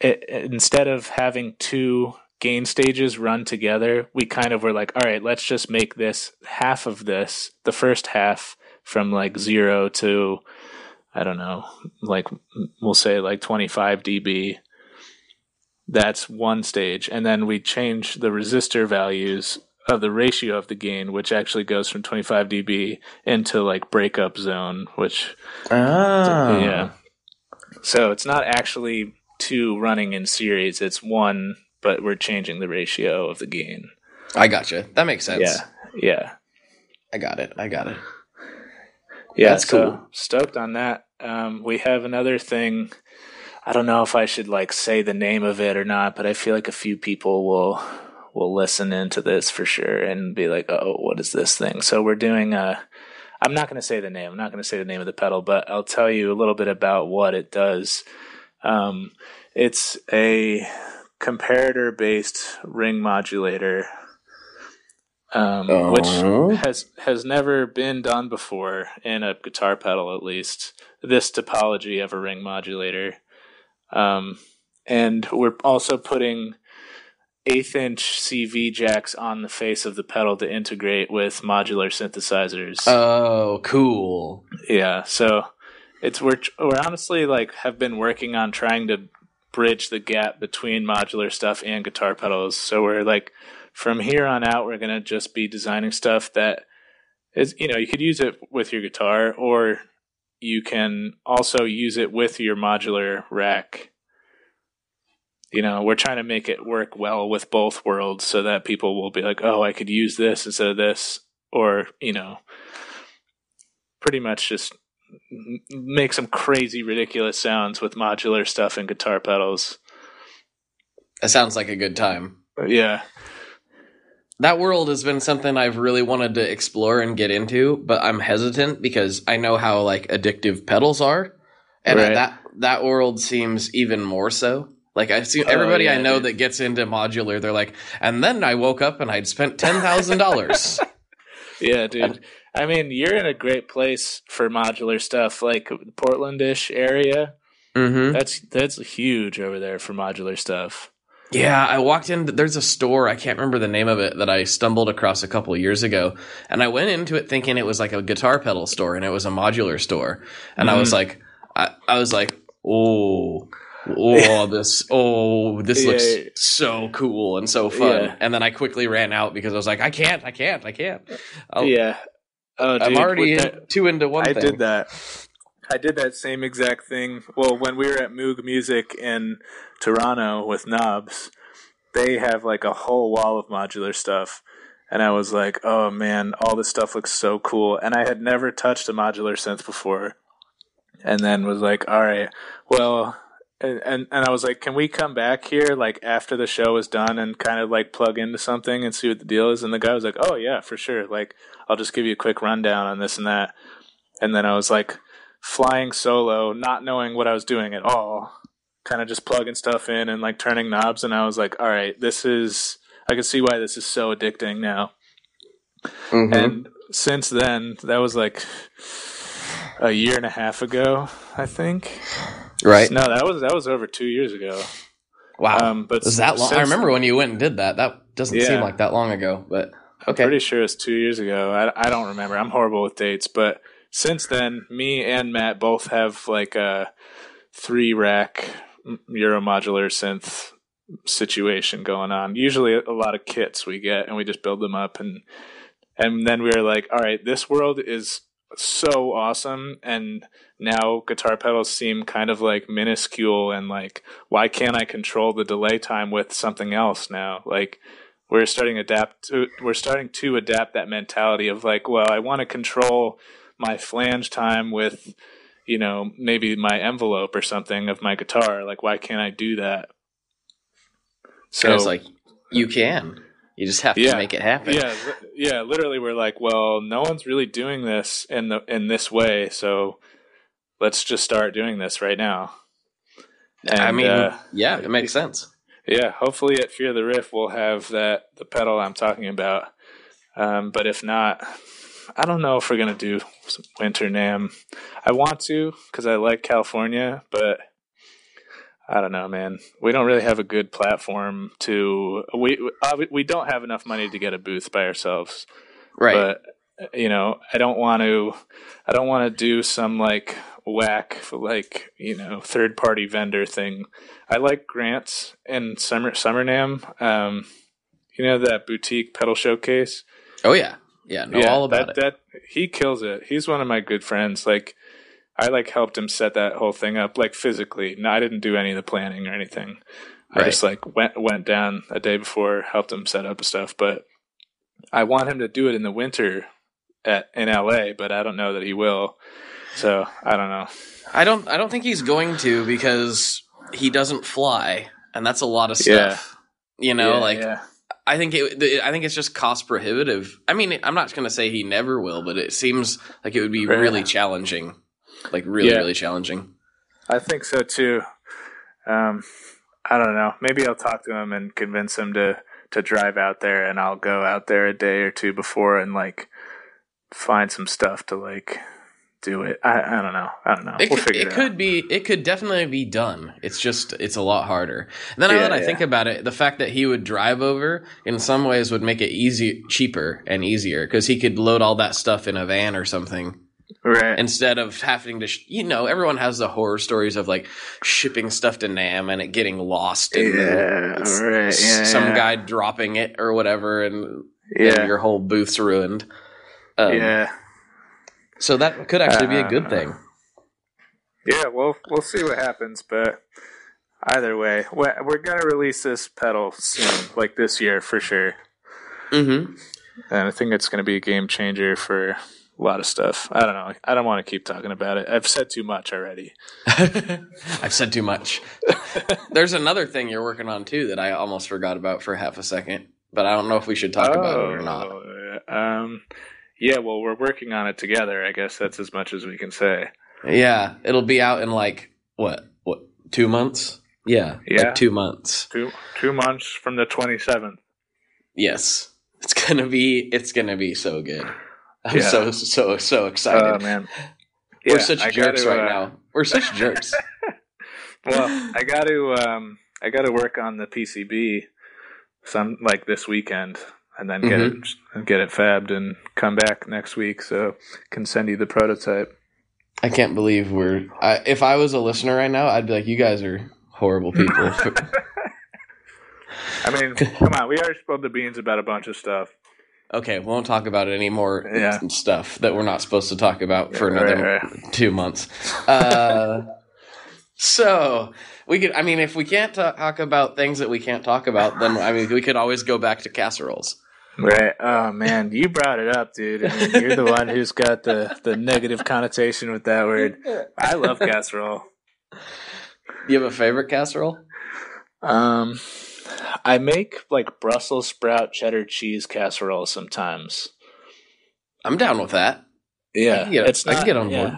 it, instead of having two gain stages run together, we kind of were like, all right, let's just make this half of this, the first half from like zero to, I don't know, like we'll say like 25 dB. That's one stage. And then we change the resistor values of the ratio of the gain, which actually goes from 25 dB into like breakup zone, which, ah. yeah. So it's not actually two running in series, it's one but we're changing the ratio of the gain. I gotcha. That makes sense. Yeah. Yeah. I got it. I got it. Yeah, that's so cool. Stoked on that. Um, we have another thing. I don't know if I should like say the name of it or not, but I feel like a few people will will listen into this for sure and be like, "Oh, what is this thing?" So we're doing a. I'm not going to say the name. I'm not going to say the name of the pedal, but I'll tell you a little bit about what it does. Um, it's a comparator based ring modulator, um, uh-huh. which has has never been done before in a guitar pedal, at least this topology of a ring modulator. Um, and we're also putting eighth inch CV jacks on the face of the pedal to integrate with modular synthesizers. Oh, cool! Yeah, so it's we're we're honestly like have been working on trying to bridge the gap between modular stuff and guitar pedals. So we're like, from here on out, we're gonna just be designing stuff that is, you know, you could use it with your guitar, or you can also use it with your modular rack. You know, we're trying to make it work well with both worlds so that people will be like, oh, I could use this instead of this, or you know, pretty much just make some crazy, ridiculous sounds with modular stuff and guitar pedals. That sounds like a good time. Yeah. That world has been something I've really wanted to explore and get into, but I'm hesitant because I know how like addictive pedals are. And right. that that world seems even more so. Like I see everybody oh, yeah, I know dude. that gets into modular, they're like, and then I woke up and I'd spent ten thousand dollars. [LAUGHS] yeah, dude. And, I mean, you're in a great place for modular stuff, like the Portlandish area. Mm-hmm. That's that's huge over there for modular stuff. Yeah, I walked in. There's a store I can't remember the name of it that I stumbled across a couple years ago, and I went into it thinking it was like a guitar pedal store, and it was a modular store, and mm-hmm. I was mm-hmm. like, I, I was like, oh, [LAUGHS] oh this oh this looks yeah. so cool and so fun yeah. and then i quickly ran out because i was like i can't i can't i can't I'll, yeah Oh, I'm already in, that, too into one. I thing. did that. I did that same exact thing. Well, when we were at Moog Music in Toronto with Knobs, they have like a whole wall of modular stuff. And I was like, oh man, all this stuff looks so cool. And I had never touched a modular synth before. And then was like, all right, well, and, and, and I was like, can we come back here like after the show is done and kind of like plug into something and see what the deal is? And the guy was like, oh yeah, for sure. Like, I'll just give you a quick rundown on this and that. And then I was like flying solo, not knowing what I was doing at all, kind of just plugging stuff in and like turning knobs. And I was like, all right, this is, I can see why this is so addicting now. Mm-hmm. And since then, that was like a year and a half ago, I think. Right. No, that was that was over two years ago. Wow. Um, but was that long? I remember when you went and did that. That doesn't yeah. seem like that long ago, but Okay. I'm pretty sure it's two years ago. I, I don't remember. I'm horrible with dates, but since then, me and Matt both have like a three rack Euromodular synth situation going on. Usually, a lot of kits we get, and we just build them up, and and then we were like, all right, this world is so awesome, and now guitar pedals seem kind of like minuscule, and like, why can't I control the delay time with something else now? Like we're starting to adapt to we're starting to adapt that mentality of like, well, I want to control my flange time with you know maybe my envelope or something of my guitar. Like, why can't I do that? So and it's like you can. You just have yeah, to make it happen. Yeah, yeah. Literally, we're like, well, no one's really doing this in the in this way, so let's just start doing this right now. And, I mean, uh, yeah, it makes sense. Yeah, hopefully at Fear of the Riff we'll have that the pedal I'm talking about. Um, but if not, I don't know if we're gonna do winter NAMM. I want to because I like California, but I don't know, man. We don't really have a good platform to we we don't have enough money to get a booth by ourselves. Right. But you know, I don't want to I don't want to do some like whack like, you know, third party vendor thing. I like grants and summer summer NAMM. Um you know that boutique pedal showcase? Oh yeah. Yeah, know yeah, all about that, it. That he kills it. He's one of my good friends. Like I like helped him set that whole thing up, like physically. No, I didn't do any of the planning or anything. Right. I just like went went down a day before, helped him set up stuff. But I want him to do it in the winter at in LA, but I don't know that he will. So I don't know. I don't. I don't think he's going to because he doesn't fly, and that's a lot of stuff. Yeah. You know, yeah, like yeah. I think it. I think it's just cost prohibitive. I mean, I'm not going to say he never will, but it seems like it would be really challenging like really yeah. really challenging. I think so too. Um, I don't know. Maybe I'll talk to him and convince him to to drive out there, and I'll go out there a day or two before and like find some stuff to like do it. I, I don't know. I don't know. It, we'll could, it, it could be. It could definitely be done. It's just it's a lot harder. And then yeah, now that I yeah. think about it, the fact that he would drive over in some ways would make it easy, cheaper, and easier because he could load all that stuff in a van or something Right. Instead of having to, sh- you know, everyone has the horror stories of like shipping stuff to NAMM and it getting lost and yeah, right. yeah, some guy dropping it or whatever and, yeah. and your whole booth's ruined. Um, yeah. So that could actually be a good thing. Uh, yeah, well, we'll see what happens, but either way, we're going to release this pedal soon, like this year for sure. Mm-hmm. And I think it's going to be a game changer for a lot of stuff. I don't know. I don't want to keep talking about it. I've said too much already. [LAUGHS] I've said too much. There's another thing you're working on too that I almost forgot about for half a second, but I don't know if we should talk oh, about it or not. Oh, um, yeah, well, we're working on it together. I guess that's as much as we can say. Yeah, it'll be out in like what? What? Two months? Yeah, yeah, like two months. Two two months from the twenty seventh. Yes, it's gonna be. It's gonna be so good. I'm yeah. so so so excited. Oh man, yeah, we're such I jerks right uh, now. We're such [LAUGHS] jerks. well, I got to um, I got to work on the PCB some like this weekend, and then get mm-hmm. it get it fabbed and come back next week, so can send you the prototype. I can't believe we're. I, if I was a listener right now, I'd be like, "You guys are horrible people." [LAUGHS] [LAUGHS] I mean, come on, we already spilled the beans about a bunch of stuff. Okay, we won't talk about it anymore. Yeah. Stuff that we're not supposed to talk about for another right, right. two months. Uh, so we could. I mean, if we can't talk about things that we can't talk about, then I mean, we could always go back to casseroles. Right. Oh man, you brought it up, dude. I mean, you're the one who's got the the negative connotation with that word. I love casserole. You have a favorite casserole? Um, I make like Brussels sprout cheddar cheese casserole sometimes. I'm down with that. Yeah, I can get, it's not, I can get on board.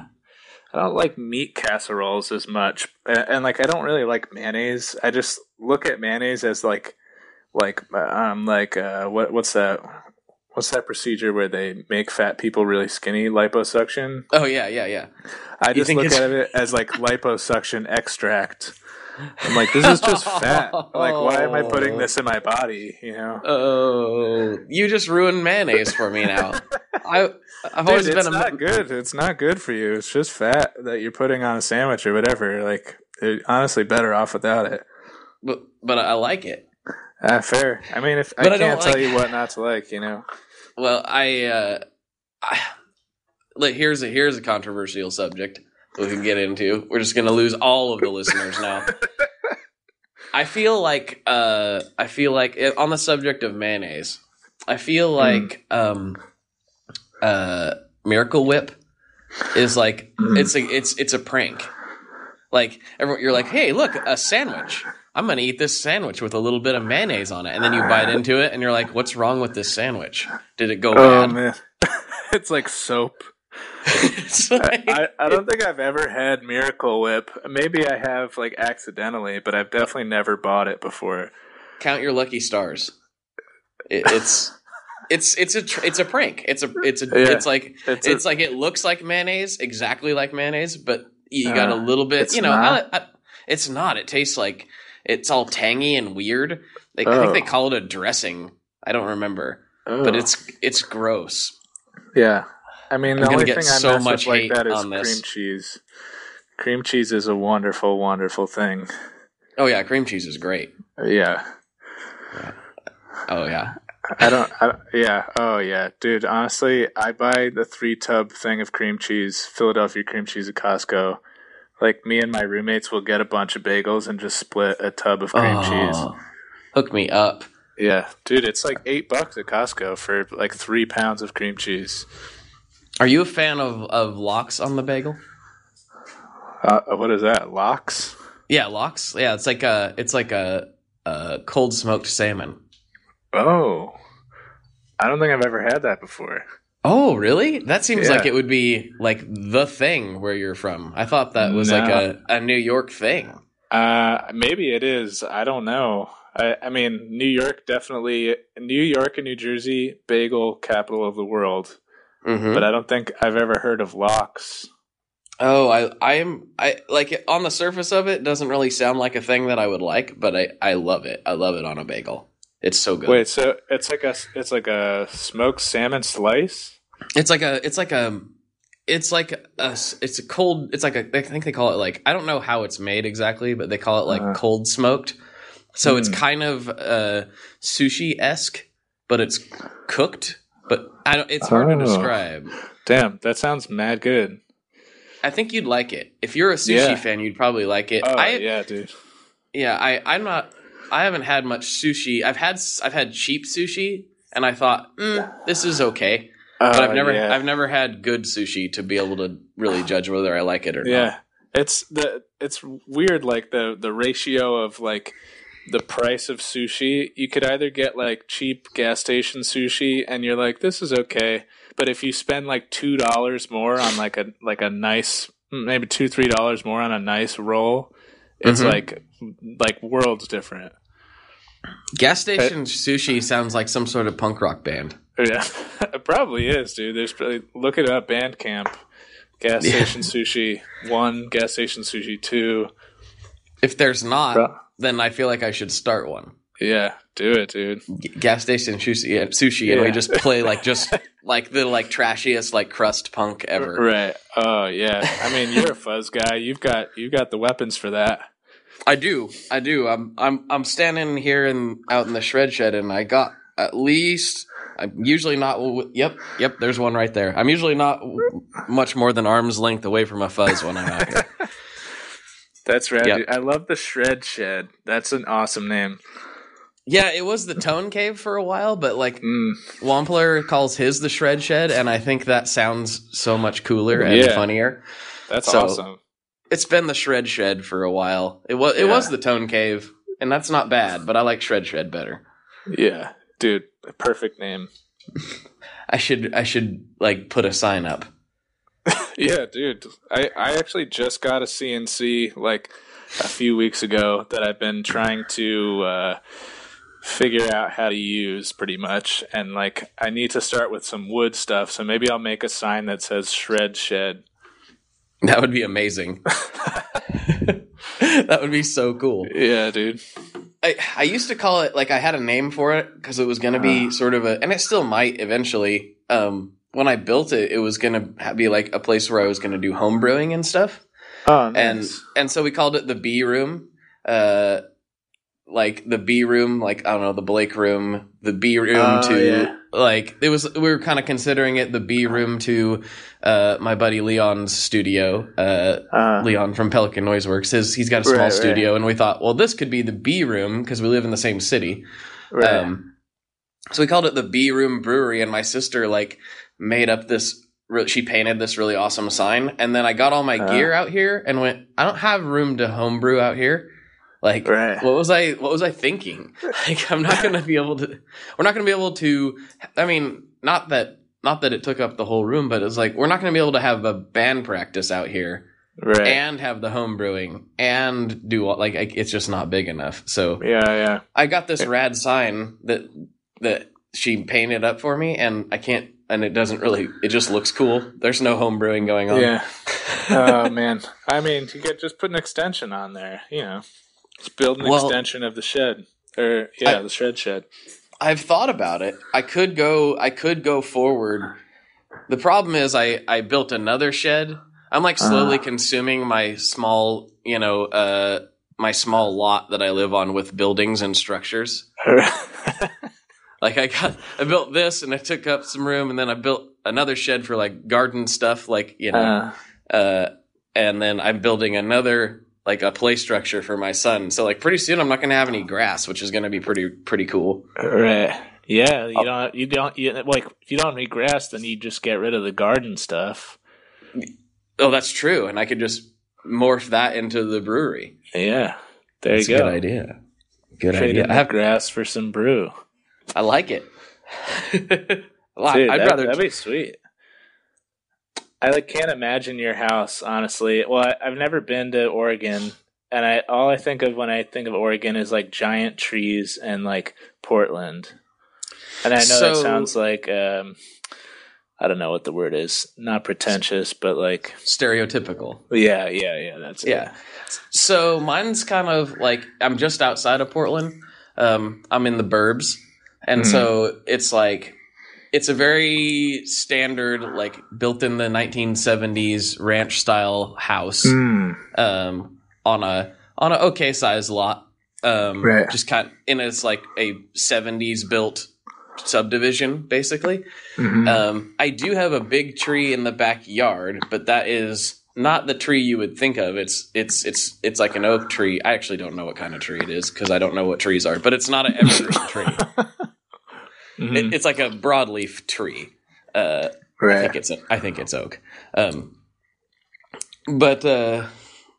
I don't like meat casseroles as much, and, and, like I don't really like mayonnaise. I just look at mayonnaise as like, like um, like uh, what what's that? What's that procedure where they make fat people really skinny? Liposuction. Oh yeah, yeah, yeah. I just look at it as like liposuction extract I'm like, this is just fat. Like, why am I putting this in my body? You know? Oh, you just ruined mayonnaise for me now. [LAUGHS] I, I've Dude, always been. It's a not good. It's not good for you. It's just fat that you're putting on a sandwich or whatever. Like, honestly, better off without it. But but I like it. Ah, fair. I mean, if but I can't I tell like... you what not to like, you know. Well, I, uh, I like here's a here's a controversial subject we can get into. We're just going to lose all of the listeners now. [LAUGHS] I feel like uh, I feel like eh, on the subject of mayonnaise, I feel Hmm. like um, uh, Miracle Whip is like Hmm. it's a it's it's a prank. Like everyone, you're like, hey, look, a sandwich. I'm gonna eat this sandwich with a little bit of mayonnaise on it, and then you bite into it, and you're like, what's wrong with this sandwich? Did it go Oh bad? man, [LAUGHS] it's like soap. It's like- I, I don't think I've ever had Miracle Whip. Maybe I have like accidentally, but I've definitely never bought it before. count your lucky stars. It, it's it's it's a tr- it's a prank. It's a it's a Yeah. it's like It's it's, a- like it looks like mayonnaise, exactly like mayonnaise, but you got a Uh, little bit. You know? I, I, it's not. It tastes like it's all tangy and weird. They, I think they Oh. call it a dressing. I don't remember, but Oh. it's it's gross. yeah. I mean, I'm the only thing I so mess much with like that is on this. cream cheese. Cream cheese is a wonderful, wonderful thing. Oh yeah, cream cheese is great. Yeah. Oh yeah, I don't. I, yeah. Oh, yeah, dude. Honestly, I buy the three tub thing of cream cheese, Philadelphia cream cheese at Costco. Like me and my roommates will get a bunch of bagels and just split a tub of cream cheese. Oh, Hook me up. Yeah, dude, it's like eight bucks at Costco for like three pounds of cream cheese. Are you a fan of of lox on the bagel? Uh, what is that? Locks? Yeah, lox. Yeah, it's like a it's like a, a cold smoked salmon. Oh, I don't think I've ever had that before. Oh, really? That seems Yeah. like it would be like the thing where you're from. I thought that was like a, a New York thing. Uh, maybe it is. I don't know. I, I mean, New York definitely. New York and New Jersey, bagel capital of the world. Mm-hmm. But I don't think I've ever heard of locks. oh, I I am I like on the surface of it doesn't really sound like a thing that I would like, but I I love it. I love it on a bagel. It's so good. Wait, so it's like a it's like a smoked salmon slice? It's like a it's like a it's like a it's a cold it's like a I think they call it like I don't know how it's made exactly, but they call it like Uh-huh. cold smoked. So it's Mm. kind of uh sushi esque, but it's cooked. But I don't it's hard Oh. to describe. Damn, that sounds mad good. I think you'd like it. If you're a sushi Yeah. fan, you'd probably like it. Oh I yeah, dude. yeah, I I'm not I haven't had much sushi. I've had I've had cheap sushi and I thought, mm, this is okay. But I've Oh, never yeah. I've never had good sushi to be able to really judge whether I like it or not. Yeah, it's the it's weird. Like the the ratio of like the price of sushi. You could either get like cheap gas station sushi, and you're like, this is okay. But if you spend like two dollars more on like a like a nice maybe two three dollars more on a nice roll, it's Mhm. like like worlds different. Gas station sushi sounds like some sort of punk rock band. Yeah, [LAUGHS] it probably is, dude. There's probably look it up. Bandcamp, gas Yeah. station sushi one, gas station sushi two. If there's not, then I feel like I should start one. Yeah, do it, dude. G- gas station sushi, uh, sushi, and we just play like just [LAUGHS] like the like trashiest like crust punk ever. Right. Oh yeah. I mean, you're a fuzz guy. You've got you've got the weapons for that. I do, I do. I'm I'm I'm standing here and out in the shred shed, and I got at least. I'm usually not. Yep, yep. There's one right there. I'm usually not much more than arm's length away from a fuzz when I'm out here. [LAUGHS] That's rad. Yep. I love the shred shed. That's an awesome name. Yeah, it was the Tone Cave for a while, but like Mm. Wampler calls his the Shred Shed, and I think that sounds so much cooler and Yeah. funnier. That's So- awesome. It's been the Shred Shed for a while. It was it Yeah. was the Tone Cave, and that's not bad, but I like Shred Shed better. Yeah, dude. Perfect name. [LAUGHS] I should I should like put a sign up. [LAUGHS] Yeah, dude. I I actually just got a CNC like a few weeks ago that I've been trying to uh, figure out how to use pretty much, and like I need to start with some wood stuff. So maybe I'll make a sign that says shred shed. [LAUGHS] That would be amazing. that would be so cool. Yeah, dude. I, I used to call it like I had a name for it because it was going to be sort of a, and it still might eventually. Um, when I built it, it was going to be like a place where I was going to do home brewing and stuff, Oh, and and so we called it the B room. Uh, like the B room, like I don't know, the Blake room, the B room Oh, to yeah. Like it was we were kind of considering it the B room to uh, my buddy Leon's studio. Uh, Uh, Leon from Pelican Noise Works. His, he's got a small Right, right. studio, and we thought, well, this could be the B room because we live in the same city. right. Um, so we called it the B Room Brewery, and my sister like made up this. She painted this really awesome sign, and then I got all my Uh. gear out here and went. I don't have room to homebrew out here. Like, Right. what was I? What was I thinking? [LAUGHS] Like, I'm not gonna be able to. We're not gonna be able to. I mean, not that. Not that it took up the whole room, but it's like we're not going to be able to have a band practice out here right. and have the home brewing and do all, like I- it's just not big enough. So yeah, yeah. I got this rad sign that that she painted up for me, and I can't. And it doesn't really. It just looks cool. There's no home brewing going on. Yeah. [LAUGHS] oh man. I mean, you could just put an extension on there. You know, just build an Well- extension of the shed, or yeah, I- the shred shed. I've thought about it. I could go. I could go forward. The problem is, I I built another shed. I'm like slowly Ah. consuming my small, you know, uh, my small lot that I live on with buildings and structures. [LAUGHS] Like I got, I built this and I took up some room, and then I built another shed for like garden stuff, like you know, uh, uh, and then I'm building another like a play structure for my son. So like pretty soon I'm not going to have any grass, which is going to be pretty pretty cool. right. Yeah, you oh. don't. You don't. You, like, if you don't need grass, then you just get rid of the garden stuff. Oh, that's true, and I could just morph that into the brewery. Yeah. There That's you a go. good idea. Good Trade idea. I have. grass for some brew. I like it. [LAUGHS] well, Dude, I'd that, rather. that'd be sweet. I like can't imagine your house, honestly. Well, I, I've never been to Oregon, and I all I think of when I think of Oregon is like giant trees and like Portland. And I know So- that sounds like um, I don't know what the word is. Not pretentious, but like stereotypical. yeah, yeah, yeah. That's it. Yeah. So mine's kind of like I'm just outside of Portland. Um, I'm in the burbs, and Mhm. so it's like it's a very standard, like built in the 1970s ranch style house Mm, um, on a on a okay sized lot. Um, Right. Just kind in it's like a 70s built subdivision, basically. mhm. Um, I do have a big tree in the backyard, but that is not the tree you would think of. It's it's it's it's like an oak tree. I actually don't know what kind of tree it is because I don't know what trees are, but it's not an evergreen tree. [LAUGHS] Mhm. It, it's like a broadleaf tree. Uh, I think it's I think it's oak. Um, but uh,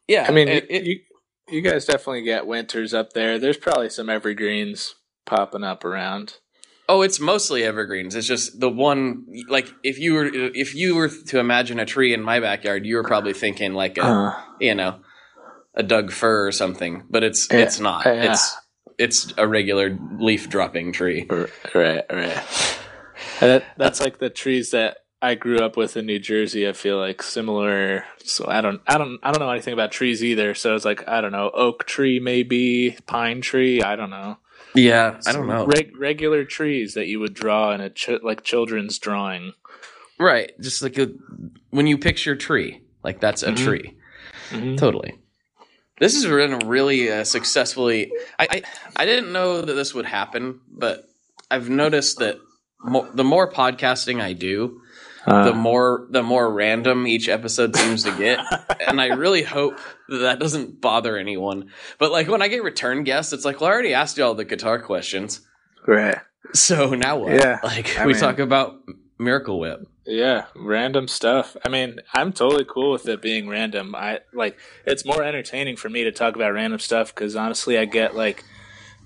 yeah, I mean, it- you, it- you you guys definitely get winters up there. There's probably some evergreens popping up around. Oh, it's mostly evergreens. It's just the one like if you were if you were to imagine a tree in my backyard, you were probably thinking like a Uh, you know a Doug fir or something, but it's Yeah, it's not. yeah. It's it's a regular leaf dropping tree. right, right. And that, that's like the trees that I grew up with in New Jersey. I feel like similar. So I don't, I don't, I don't know anything about trees either. So it's like I don't know, oak tree maybe, pine tree. I don't know. Yeah, I don't know. Reg- regular trees that you would draw in a ch- like children's drawing. Right, just like a, when you picture tree, like that's a Mhm. tree. Mhm. Totally. This has been a really uh, successfully. I, I I didn't know that this would happen, but I've noticed that mo- the more podcasting I do, the Uh, more the more random each episode seems to get, [LAUGHS] and I really hope that that doesn't bother anyone. But like when I get return guests, it's like, well, I already asked you all the guitar questions, right. so now what? Yeah, like I we mean- talk about Miracle Whip. Yeah, random stuff. I mean, I'm totally cool with it being random. I like it's more entertaining for me to talk about random stuff because honestly, I get like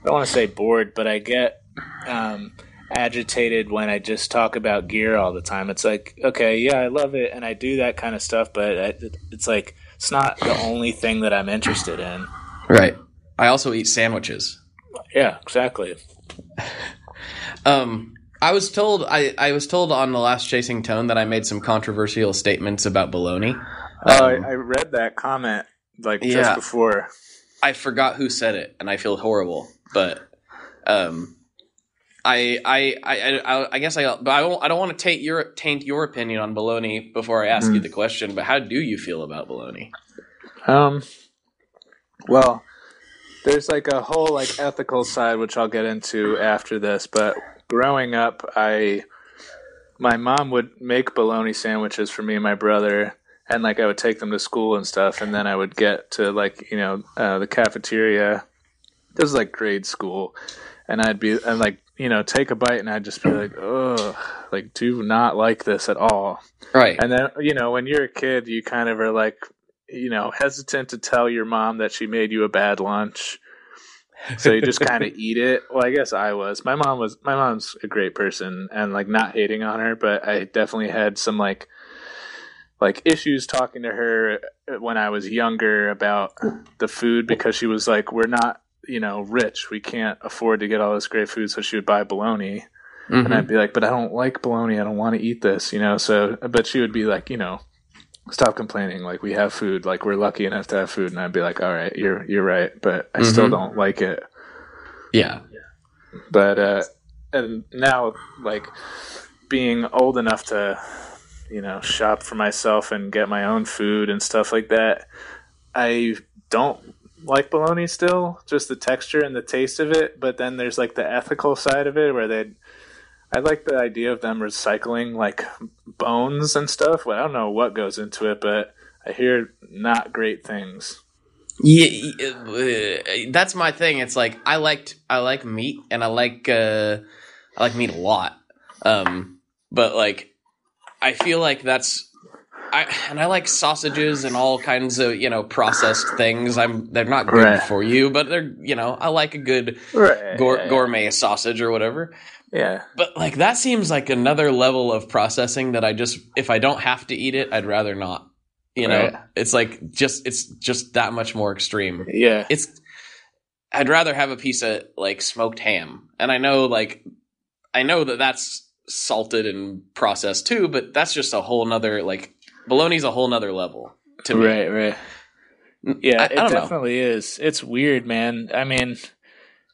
I don't want to say bored, but I get um, agitated when I just talk about gear all the time. It's like, okay, yeah, I love it, and I do that kind of stuff, but I, it's like it's not the only thing that I'm interested in. Right. I also eat sandwiches. Yeah, exactly. [LAUGHS] Um, I was told I, I was told on the last Chasing Tone that I made some controversial statements about baloney. Oh, Um, I, I read that comment like Yeah. just before. I forgot who said it, and I feel horrible. But um, I I I I, I guess I but I don't I don't want to taint your taint your opinion on baloney before I ask you Mm. the question. But how do you feel about baloney? Um. Well, there's like a whole like ethical side which I'll get into after this, but growing up, I my mom would make bologna sandwiches for me and my brother, and like I would take them to school and stuff, and then I would get to like you know uh, the cafeteria. This was like grade school, and I'd be and like you know take a bite, and I'd just be like, ugh, like do not like this at all. Right. And then you know when you're a kid, you kind of are like you know hesitant to tell your mom that she made you a bad lunch so you just [LAUGHS] kind of eat it. Well, I guess I was. My mom was. My mom's a great person, and like not hating on her, but I definitely had some like like issues talking to her when I was younger about the food because she was like, "We're not, you know, rich. We can't afford to get all this great food." So she would buy bologna, Mhm. and I'd be like, "But I don't like bologna. I don't want to eat this," you know. So, but she would be like, you know. Stop complaining. Like we have food. Like we're lucky enough to have food, and I'd be like, "All right, you're you're right," but I still Mhm. don't like it yeah. but uh and now like being old enough to you know shop for myself and get my own food and stuff like that i don't like bologna still just the texture and the taste of it but then there's like the ethical side of it where they i like the idea of them recycling like bones and stuff well, i don't know what goes into it but i hear not great things Yeah, uh, that's my thing. It's like I liked I like meat and I like uh I like meat a lot. Um but like I feel like that's I and I like sausages and all kinds of, you know, processed things. I'm they're not good Right. for you, but they're, you know, I like a good right gour- gourmet sausage or whatever. yeah But like that seems like another level of processing that I just if I don't have to eat it, I'd rather not. You know, Right. it's like just it's just that much more extreme. yeah It's I'd rather have a piece of like smoked ham. And I know like I know that that's salted and processed too, but that's just a whole nother like bologna's a whole nother level to me. Right, right. Yeah, I- I it don't know. definitely is. It's weird, man. I mean,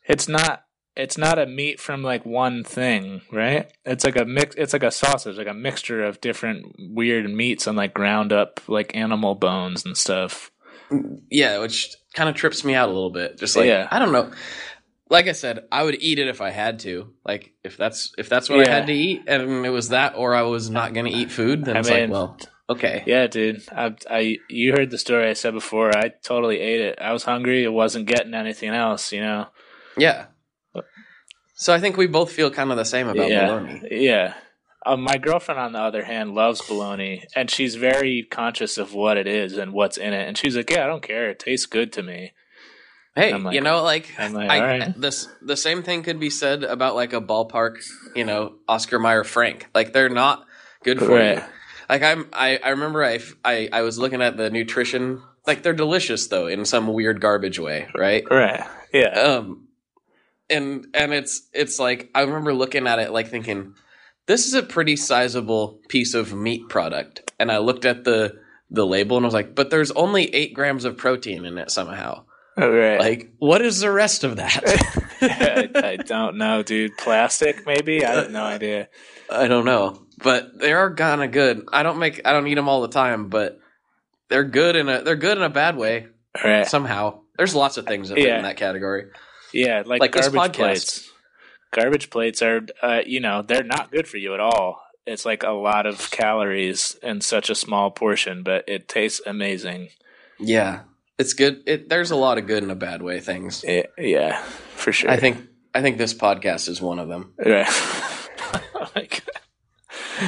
it's not it's not a meat from like one thing, right? It's like a mix it's like a sausage, like a mixture of different weird meats and like ground up like animal bones and stuff. Yeah, which kind of trips me out a little bit. Just like Yeah. I don't know. Like I said, I would eat it if I had to. Like if that's if that's what I had to eat, and it was that, or I was not going to eat food, then I it's mean- like, well, okay, Yeah, dude. I I you heard the story I said before. I totally ate it. I was hungry. It wasn't getting anything else, you know. yeah. So I think we both feel kind of the same about yeah. bologna. Yeah. Um, my girlfriend, on the other hand, loves bologna, and she's very conscious of what it is and what's in it. And she's like, "Yeah, I don't care. It tastes good to me." Hey, like- you know, like, like, I, right. this the same thing could be said about like a ballpark, you know, Oscar Mayer Frank. Like they're not good for Right. you. Like I'm, I, I remember I, I, I was looking at the nutrition. Like they're delicious though in some weird garbage way, right? Right. Yeah. Um, and and it's it's like I remember looking at it like thinking, this is a pretty sizable piece of meat product, and I looked at the the label and I was like, but there's only eight grams of protein in it somehow. right. Like, what is the rest of that? [LAUGHS] I, I don't know, dude. Plastic, maybe. I have no [LAUGHS] idea. I don't know, but they are kind of good. I don't make, I don't eat them all the time, but they're good in a, they're good in a bad way Right. somehow. There's lots of things that Yeah. in that category. Yeah, like, Like garbage plates. Garbage plates are, uh, you know, they're not good for you at all. It's like a lot of calories in such a small portion, but it tastes amazing. Yeah, it's good. It, there's a lot of good in a bad way things. Yeah, yeah for sure. I think, I think this podcast is one of them. Right. [LAUGHS] Oh my God.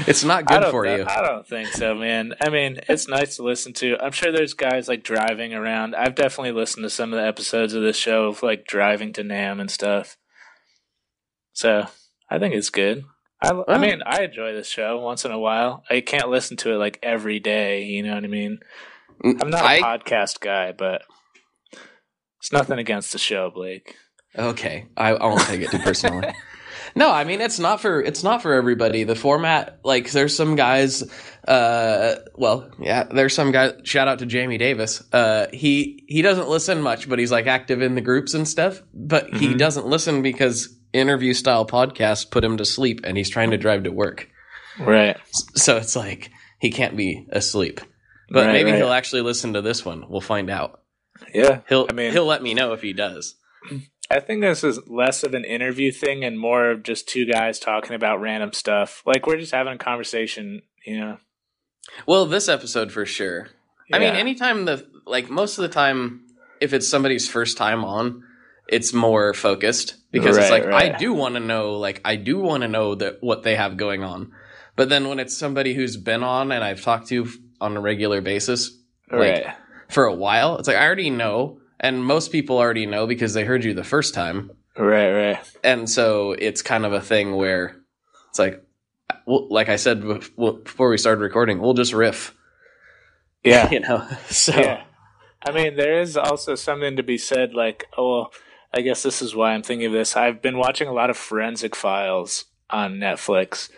It's not good for know- you. I don't think so, man. I mean, it's nice to listen to. I'm sure there's guys like driving around. I've definitely listened to some of the episodes of this show of like driving to NAMM and stuff. So I think it's good. I, I mean, I enjoy this show once in a while. I can't listen to it like every day. You know what I mean? Mm, I'm not a I- podcast guy, but it's nothing against the show, Blake. Okay, I, I won't take it too personally. [LAUGHS] no, I mean it's not for it's not for everybody. The format, like, there's some guys. Uh, well, yeah, there's some guy. Shout out to Jamie Davis. Uh, he he doesn't listen much, but he's like active in the groups and stuff. But he Mhm. doesn't listen because interview style podcasts put him to sleep, and he's trying to drive to work. Right. So it's like he can't be asleep. But Right, maybe right. he'll actually listen to this one. We'll find out. Yeah. He'll I mean- he'll let me know if he does. I think this is less of an interview thing and more of just two guys talking about random stuff. Like we're just having a conversation, you know. Well, this episode for sure. I mean, anytime the like most of the time, if it's somebody's first time on, it's more focused because it's like right. I do want to know, like I do want to know that what they have going on. But then when it's somebody who's been on and I've talked to on a regular basis, like right. for a while, it's like I already know, and most people already know because they heard you the first time, Right, right. and so it's kind of a thing where it's like, well, like I said before we started recording, we'll just riff, Yeah. [LAUGHS] you know. [LAUGHS] So. Yeah. I mean, there is also something to be said like, oh, well, I guess this is why I'm thinking of this. I've been watching a lot of Forensic Files on Netflix,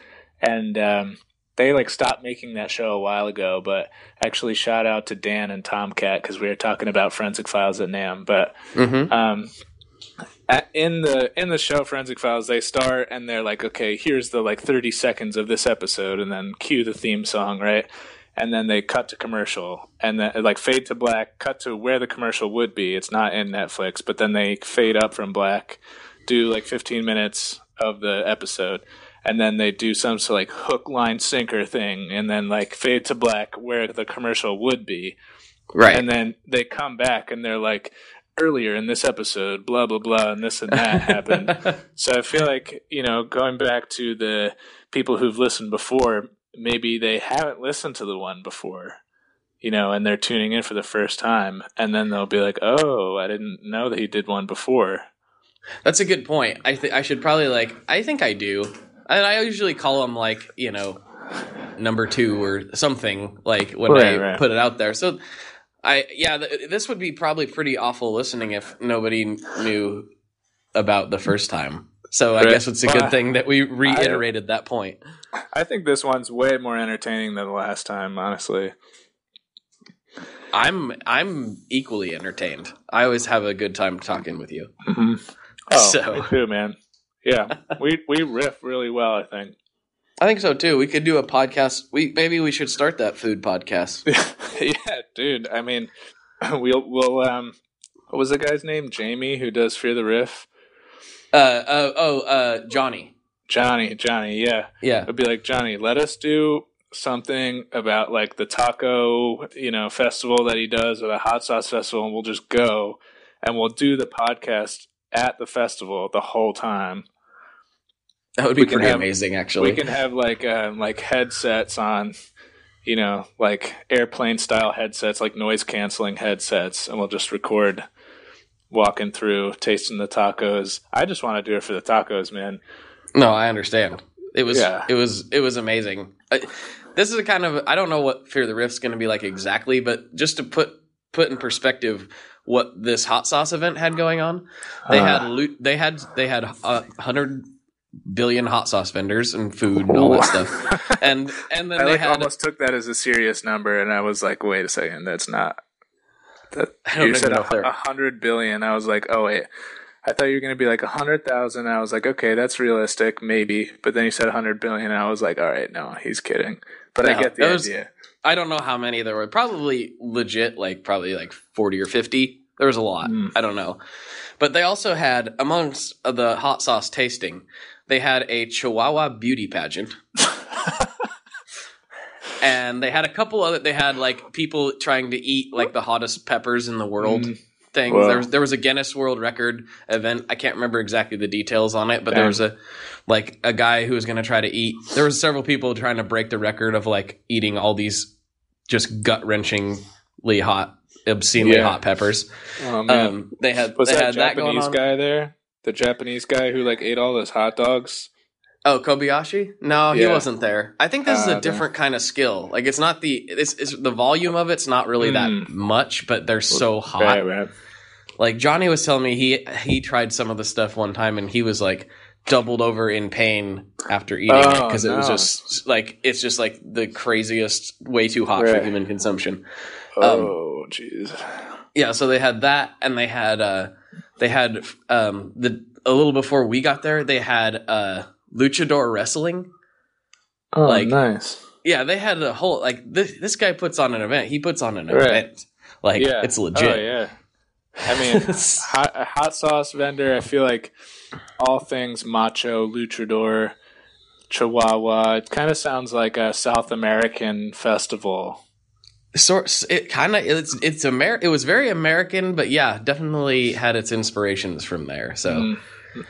and um, they like stopped making that show a while ago. But actually, shout out to Dan and Tomcat because we were talking about Forensic Files at NAMM. But hmm um, in the in the show Forensic Files, they start and they're like, okay, here's the like 30 seconds of this episode, and then cue the theme song, right? And then they cut to commercial, and then like fade to black, cut to where the commercial would be. It's not in Netflix, but then they fade up from black, do like 15 minutes of the episode, and then they do some sort of like hook, line, sinker thing, and then like fade to black where the commercial would be, Right. and then they come back and they're like earlier in this episode blah blah blah and this and that happened [LAUGHS] so i feel like you know going back to the people who've listened before maybe they haven't listened to the one before you know and they're tuning in for the first time and then they'll be like oh i didn't know that he did one before That's a good point. I think I should probably like. I think I do, and I usually call them like you know, number two or something like when I Right, right. put it out there. So, I yeah, th- this would be probably pretty awful listening if nobody knew about the first time. So I Right. guess it's a good thing that we reiterated that point. i think this one's way more entertaining than the last time honestly I'm I'm equally entertained. I always have a good time talking with you. mm-hmm. [LAUGHS] oh So- me too man yeah [LAUGHS] we we riff really well i think I think so too. We could do a podcast. We maybe we should start that food podcast. [LAUGHS] yeah, dude. I mean, [CLEARS THROAT] we'll we'll um, what was the guy's name? Jamie, who does Fear the Riff. Uh, uh oh uh Johnny. Johnny, Johnny. Yeah, Yeah. I'd be like Johnny. Let us do something about like the taco, you know, festival that he does, or the hot sauce festival, and we'll just go and we'll do the podcast at the festival the whole time. That would be pretty have- amazing, actually. We can have like um, like headsets on, you know, like airplane style headsets, like noise canceling headsets, and we'll just record walking through, tasting the tacos. I just want to do it for the tacos, man. no, I understand. It was Yeah. it was it was amazing. I, this is a kind of I don't know what Fear the Riff's going to be like exactly, but just to put put in perspective what this hot sauce event had going on, they Uh. had loot, they had they had a hundred billion hot sauce vendors and food and all that stuff, [LAUGHS] and and then I they like had almost took that as a serious number, and I was like, wait a second, that's not. That you said a, if they're- a hundred billion. I was like, oh wait. I thought you were going to be like a hundred thousand. I was like, okay, that's realistic, maybe. But then you said a hundred billion. And I was like, all right, no, he's kidding. But I get the was- idea. I don't know how many there were. Probably legit, like probably like forty or fifty. There was a lot. Mm. I don't know, but they also had amongst the hot sauce tasting, they had a Chihuahua beauty pageant, [LAUGHS] and they had a couple other. They had like people trying to eat like the hottest peppers in the world. Mm. Things. There was there was a Guinness World Record event. I can't remember exactly the details on it, but there was a like a guy who was going to try to eat. There was several people trying to break the record of like eating all these just gut wrenchingly hot, obscenely Yeah. hot peppers. Oh Um, they had was they that had that going Japanese on. guy there? The Japanese guy who like ate all those hot dogs. Oh, Kobayashi? No, he wasn't there. I think this is Ah, a okay. different kind of skill. Like it's not the it's, it's the volume of it's not really Mm. that much, but they're so hot. Right, right. Like Johnny was telling me he he tried some of the stuff one time and he was like doubled over in pain after eating it Oh, because it was just like it's just like the craziest, way too hot Right. for human consumption. Oh, jeez. Yeah, so they had that, and they had uh, they had um, the a little before we got there, they had uh, luchador wrestling. Oh, Like- nice. Yeah, they had a whole like this. This guy puts on an event. He puts on an Right. event. Like yeah, it's legit. Oh, yeah. I mean, [LAUGHS] hot, a hot sauce vendor. I feel like all things macho, luchador, chihuahua. It kind of sounds like a South American festival. Sort it kind of it's it's Amer it was very American, but yeah, definitely had its inspirations from there. So Mm,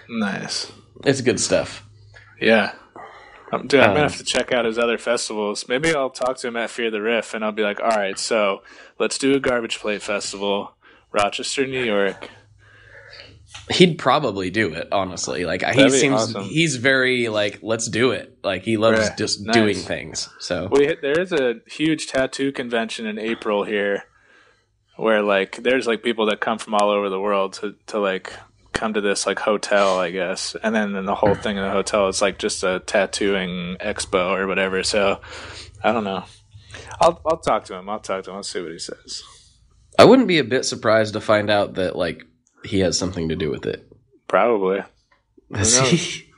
nice. it's good stuff. Yeah. Um, dude, I'm Um, gonna have to check out his other festivals. Maybe I'll talk to him at Fear the Riff, and I'll be like, "All right, so let's do a garbage plate festival, Rochester, New York." He'd probably do it, honestly. Like he That'd be seems awesome. he's very like let's do it. Like he loves Right. just Nice. doing things. So We there is a huge tattoo convention in April here, where like there's like people that come from all over the world to to like come to this like hotel, I guess, and then in the whole thing in the hotel is like just a tattooing expo or whatever. So I don't know. I'll I'll talk to him. I'll talk to him. I'll see what he says. I wouldn't be a bit surprised to find out that like he has something to do with it. Probably. [LAUGHS]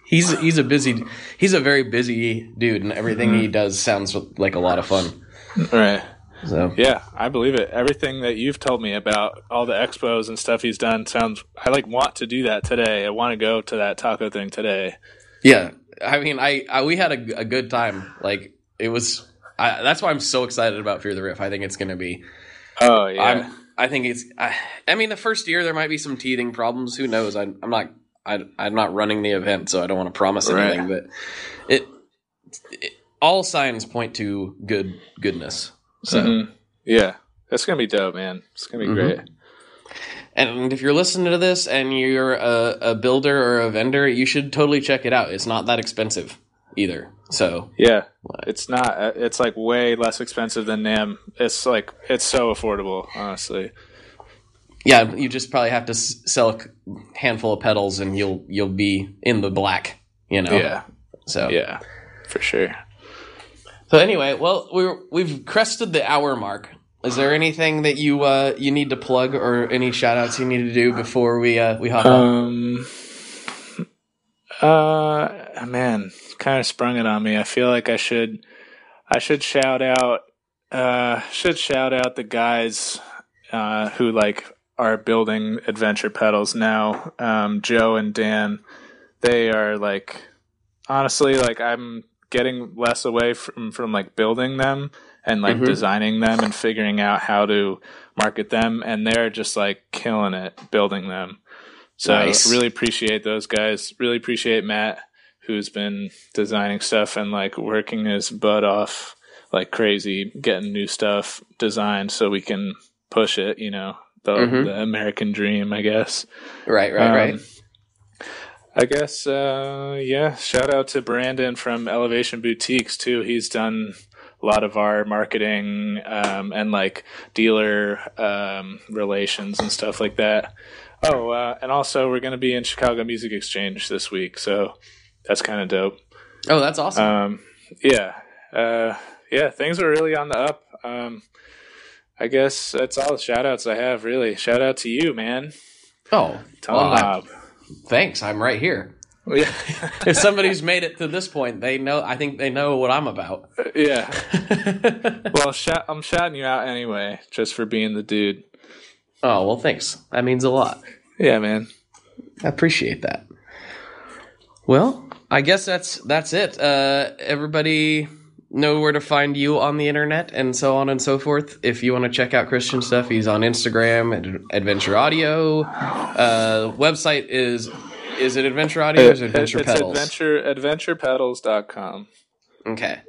he's he's a busy he's a very busy dude, and everything Mm-hmm. he does sounds like a lot of fun. Right. So Yeah, I believe it. Everything that you've told me about all the expos and stuff he's done sounds. I like want to do that today. I want to go to that taco thing today. yeah, I mean, I, I we had a, a good time. Like it was. I, that's why I'm so excited about Fear the Riff. I think it's going to be. Oh yeah. I'm. I think it's. I, I mean, the first year there might be some teething problems. Who knows? I, I'm not. I, I'm not running the event, so I don't want to promise Right. anything. But it, it. All signs point to good goodness. So. Mhm. Yeah, that's gonna be dope, man. It's gonna be Mhm. great. And if you're listening to this and you're a, a builder or a vendor, you should totally check it out. It's not that expensive either. So Yeah, it's not. uh, It's like way less expensive than NAMM. It's like it's so affordable, honestly. yeah, you just probably have to sell a handful of pedals and you'll you'll be in the black. You know. Yeah, So yeah, for sure. So anyway, well we're we've crested the hour mark. Is there anything that you uh, you need to plug or any shout outs you need to do before we uh, we hop on? Uh, man, kind of sprung it on me. I feel like I should, I should shout out, uh, should shout out the guys, uh, who like are building adventure pedals now. Um, Joe and Dan, they are like, honestly, like I'm getting less away from from like building them and like Mhm. designing them and figuring out how to market them, and they're just like killing it building them. So Nice. really appreciate those guys. Really appreciate Matt, who's been designing stuff and like working his butt off like crazy, getting new stuff designed so we can push it. You know, the, Mhm. the American dream, I guess. Right, right, Um, right. I guess, uh, yeah. Shout out to Brandon from Elevation Boutiques too. He's done a lot of our marketing um, and like dealer um, relations and stuff like that. Oh, uh, and also we're going to be in Chicago Music Exchange this week, so that's kind of dope. Oh, that's awesome. Um, yeah, uh, yeah. Things are really on the up. Um, I guess that's all the shout outs I have. Really, shout out to you, man. oh, Tom well, thanks. I'm right here. Yeah, [LAUGHS] if somebody's made it to this point, they know. I think they know what I'm about. yeah. [LAUGHS] Well, shout, I'm shouting you out anyway, just for being the dude. Oh well, thanks. That means a lot. Yeah, man. I appreciate that. Well, I guess that's that's it. Uh, everybody know where to find you on the internet and so on and so forth. If you want to check out Christian stuff, he's on Instagram at Adventure Audio. Uh, website is is it Adventure Audio or is it Adventure it's Pedals? adventure adventurepedals.com. Okay.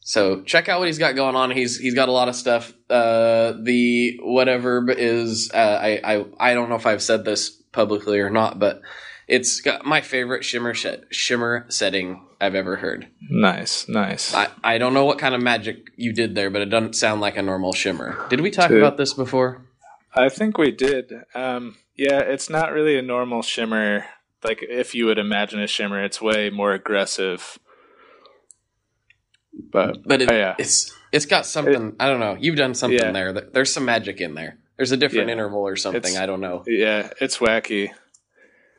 So check out what he's got going on. He's he's got a lot of stuff. Uh, the whatever is uh, I I I don't know if I've said this publicly or not, but it's got my favorite shimmer set, shimmer setting I've ever heard. Nice, nice. I I don't know what kind of magic you did there, but it doesn't sound like a normal shimmer. Did we talk Dude. about this before? I think we did. Um, yeah, it's not really a normal shimmer. Like if you would imagine a shimmer, it's way more aggressive. But, But it, oh, yeah, it's it's got something. I don't know. You've done something Yeah. there. There- There's some magic in there. There's a different Yeah. interval or something. It's- I don't know. yeah, it's wacky.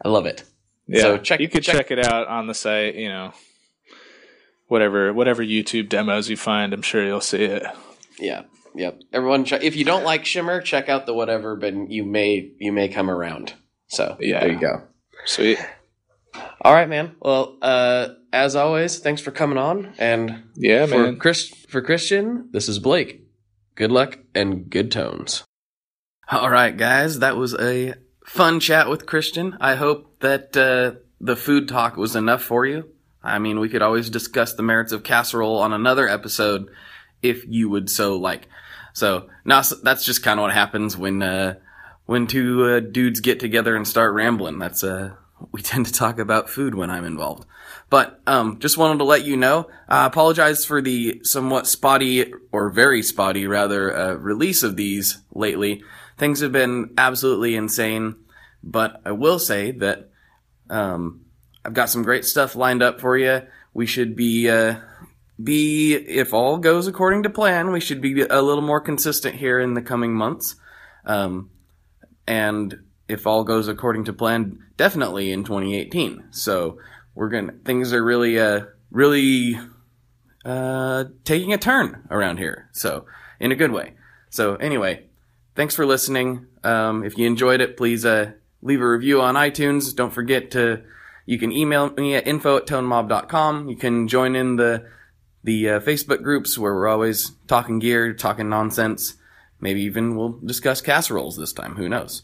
I love it. Yeah, So check- you could check- check, it out on the site. You know, whatever whatever YouTube demos you find, I'm sure you'll see it. Yeah. Yep. Everyone, ch- if you don't like Shimmer, check out the whatever, but you may you may come around. So Yeah. there you go. Sweet. All right, man. Well, uh, as always, thanks for coming on. And Yeah, for man. Chris, for Christian, this is Blake. Good luck and good tones. All right, guys, that was a fun chat with Christian. I hope that uh, the food talk was enough for you. I mean, we could always discuss the merits of casserole on another episode if you would so like. So now that's just kind of what happens when uh, when two uh, dudes get together and start rambling. That's uh, we [LAUGHS] tend to talk about food when I'm involved. But um, just wanted to let you know. I apologize for the somewhat spotty or very spotty rather uh, release of these lately. Things have been absolutely insane, but I will say that um, I've got some great stuff lined up for you. We should be uh, be if all goes according to plan, we should be a little more consistent here in the coming months. Um, and if all goes according to plan, definitely in 2018. So we're gonna things are really uh really uh taking a turn around here. So in a good way. So anyway, thanks for listening. Um, if you enjoyed it, please uh leave a review on iTunes. Don't forget to you can email me at info at tonemob.com. You can join in the the uh, Facebook groups where we're always talking gear, talking nonsense. Maybe even we'll discuss casseroles this time. Who knows?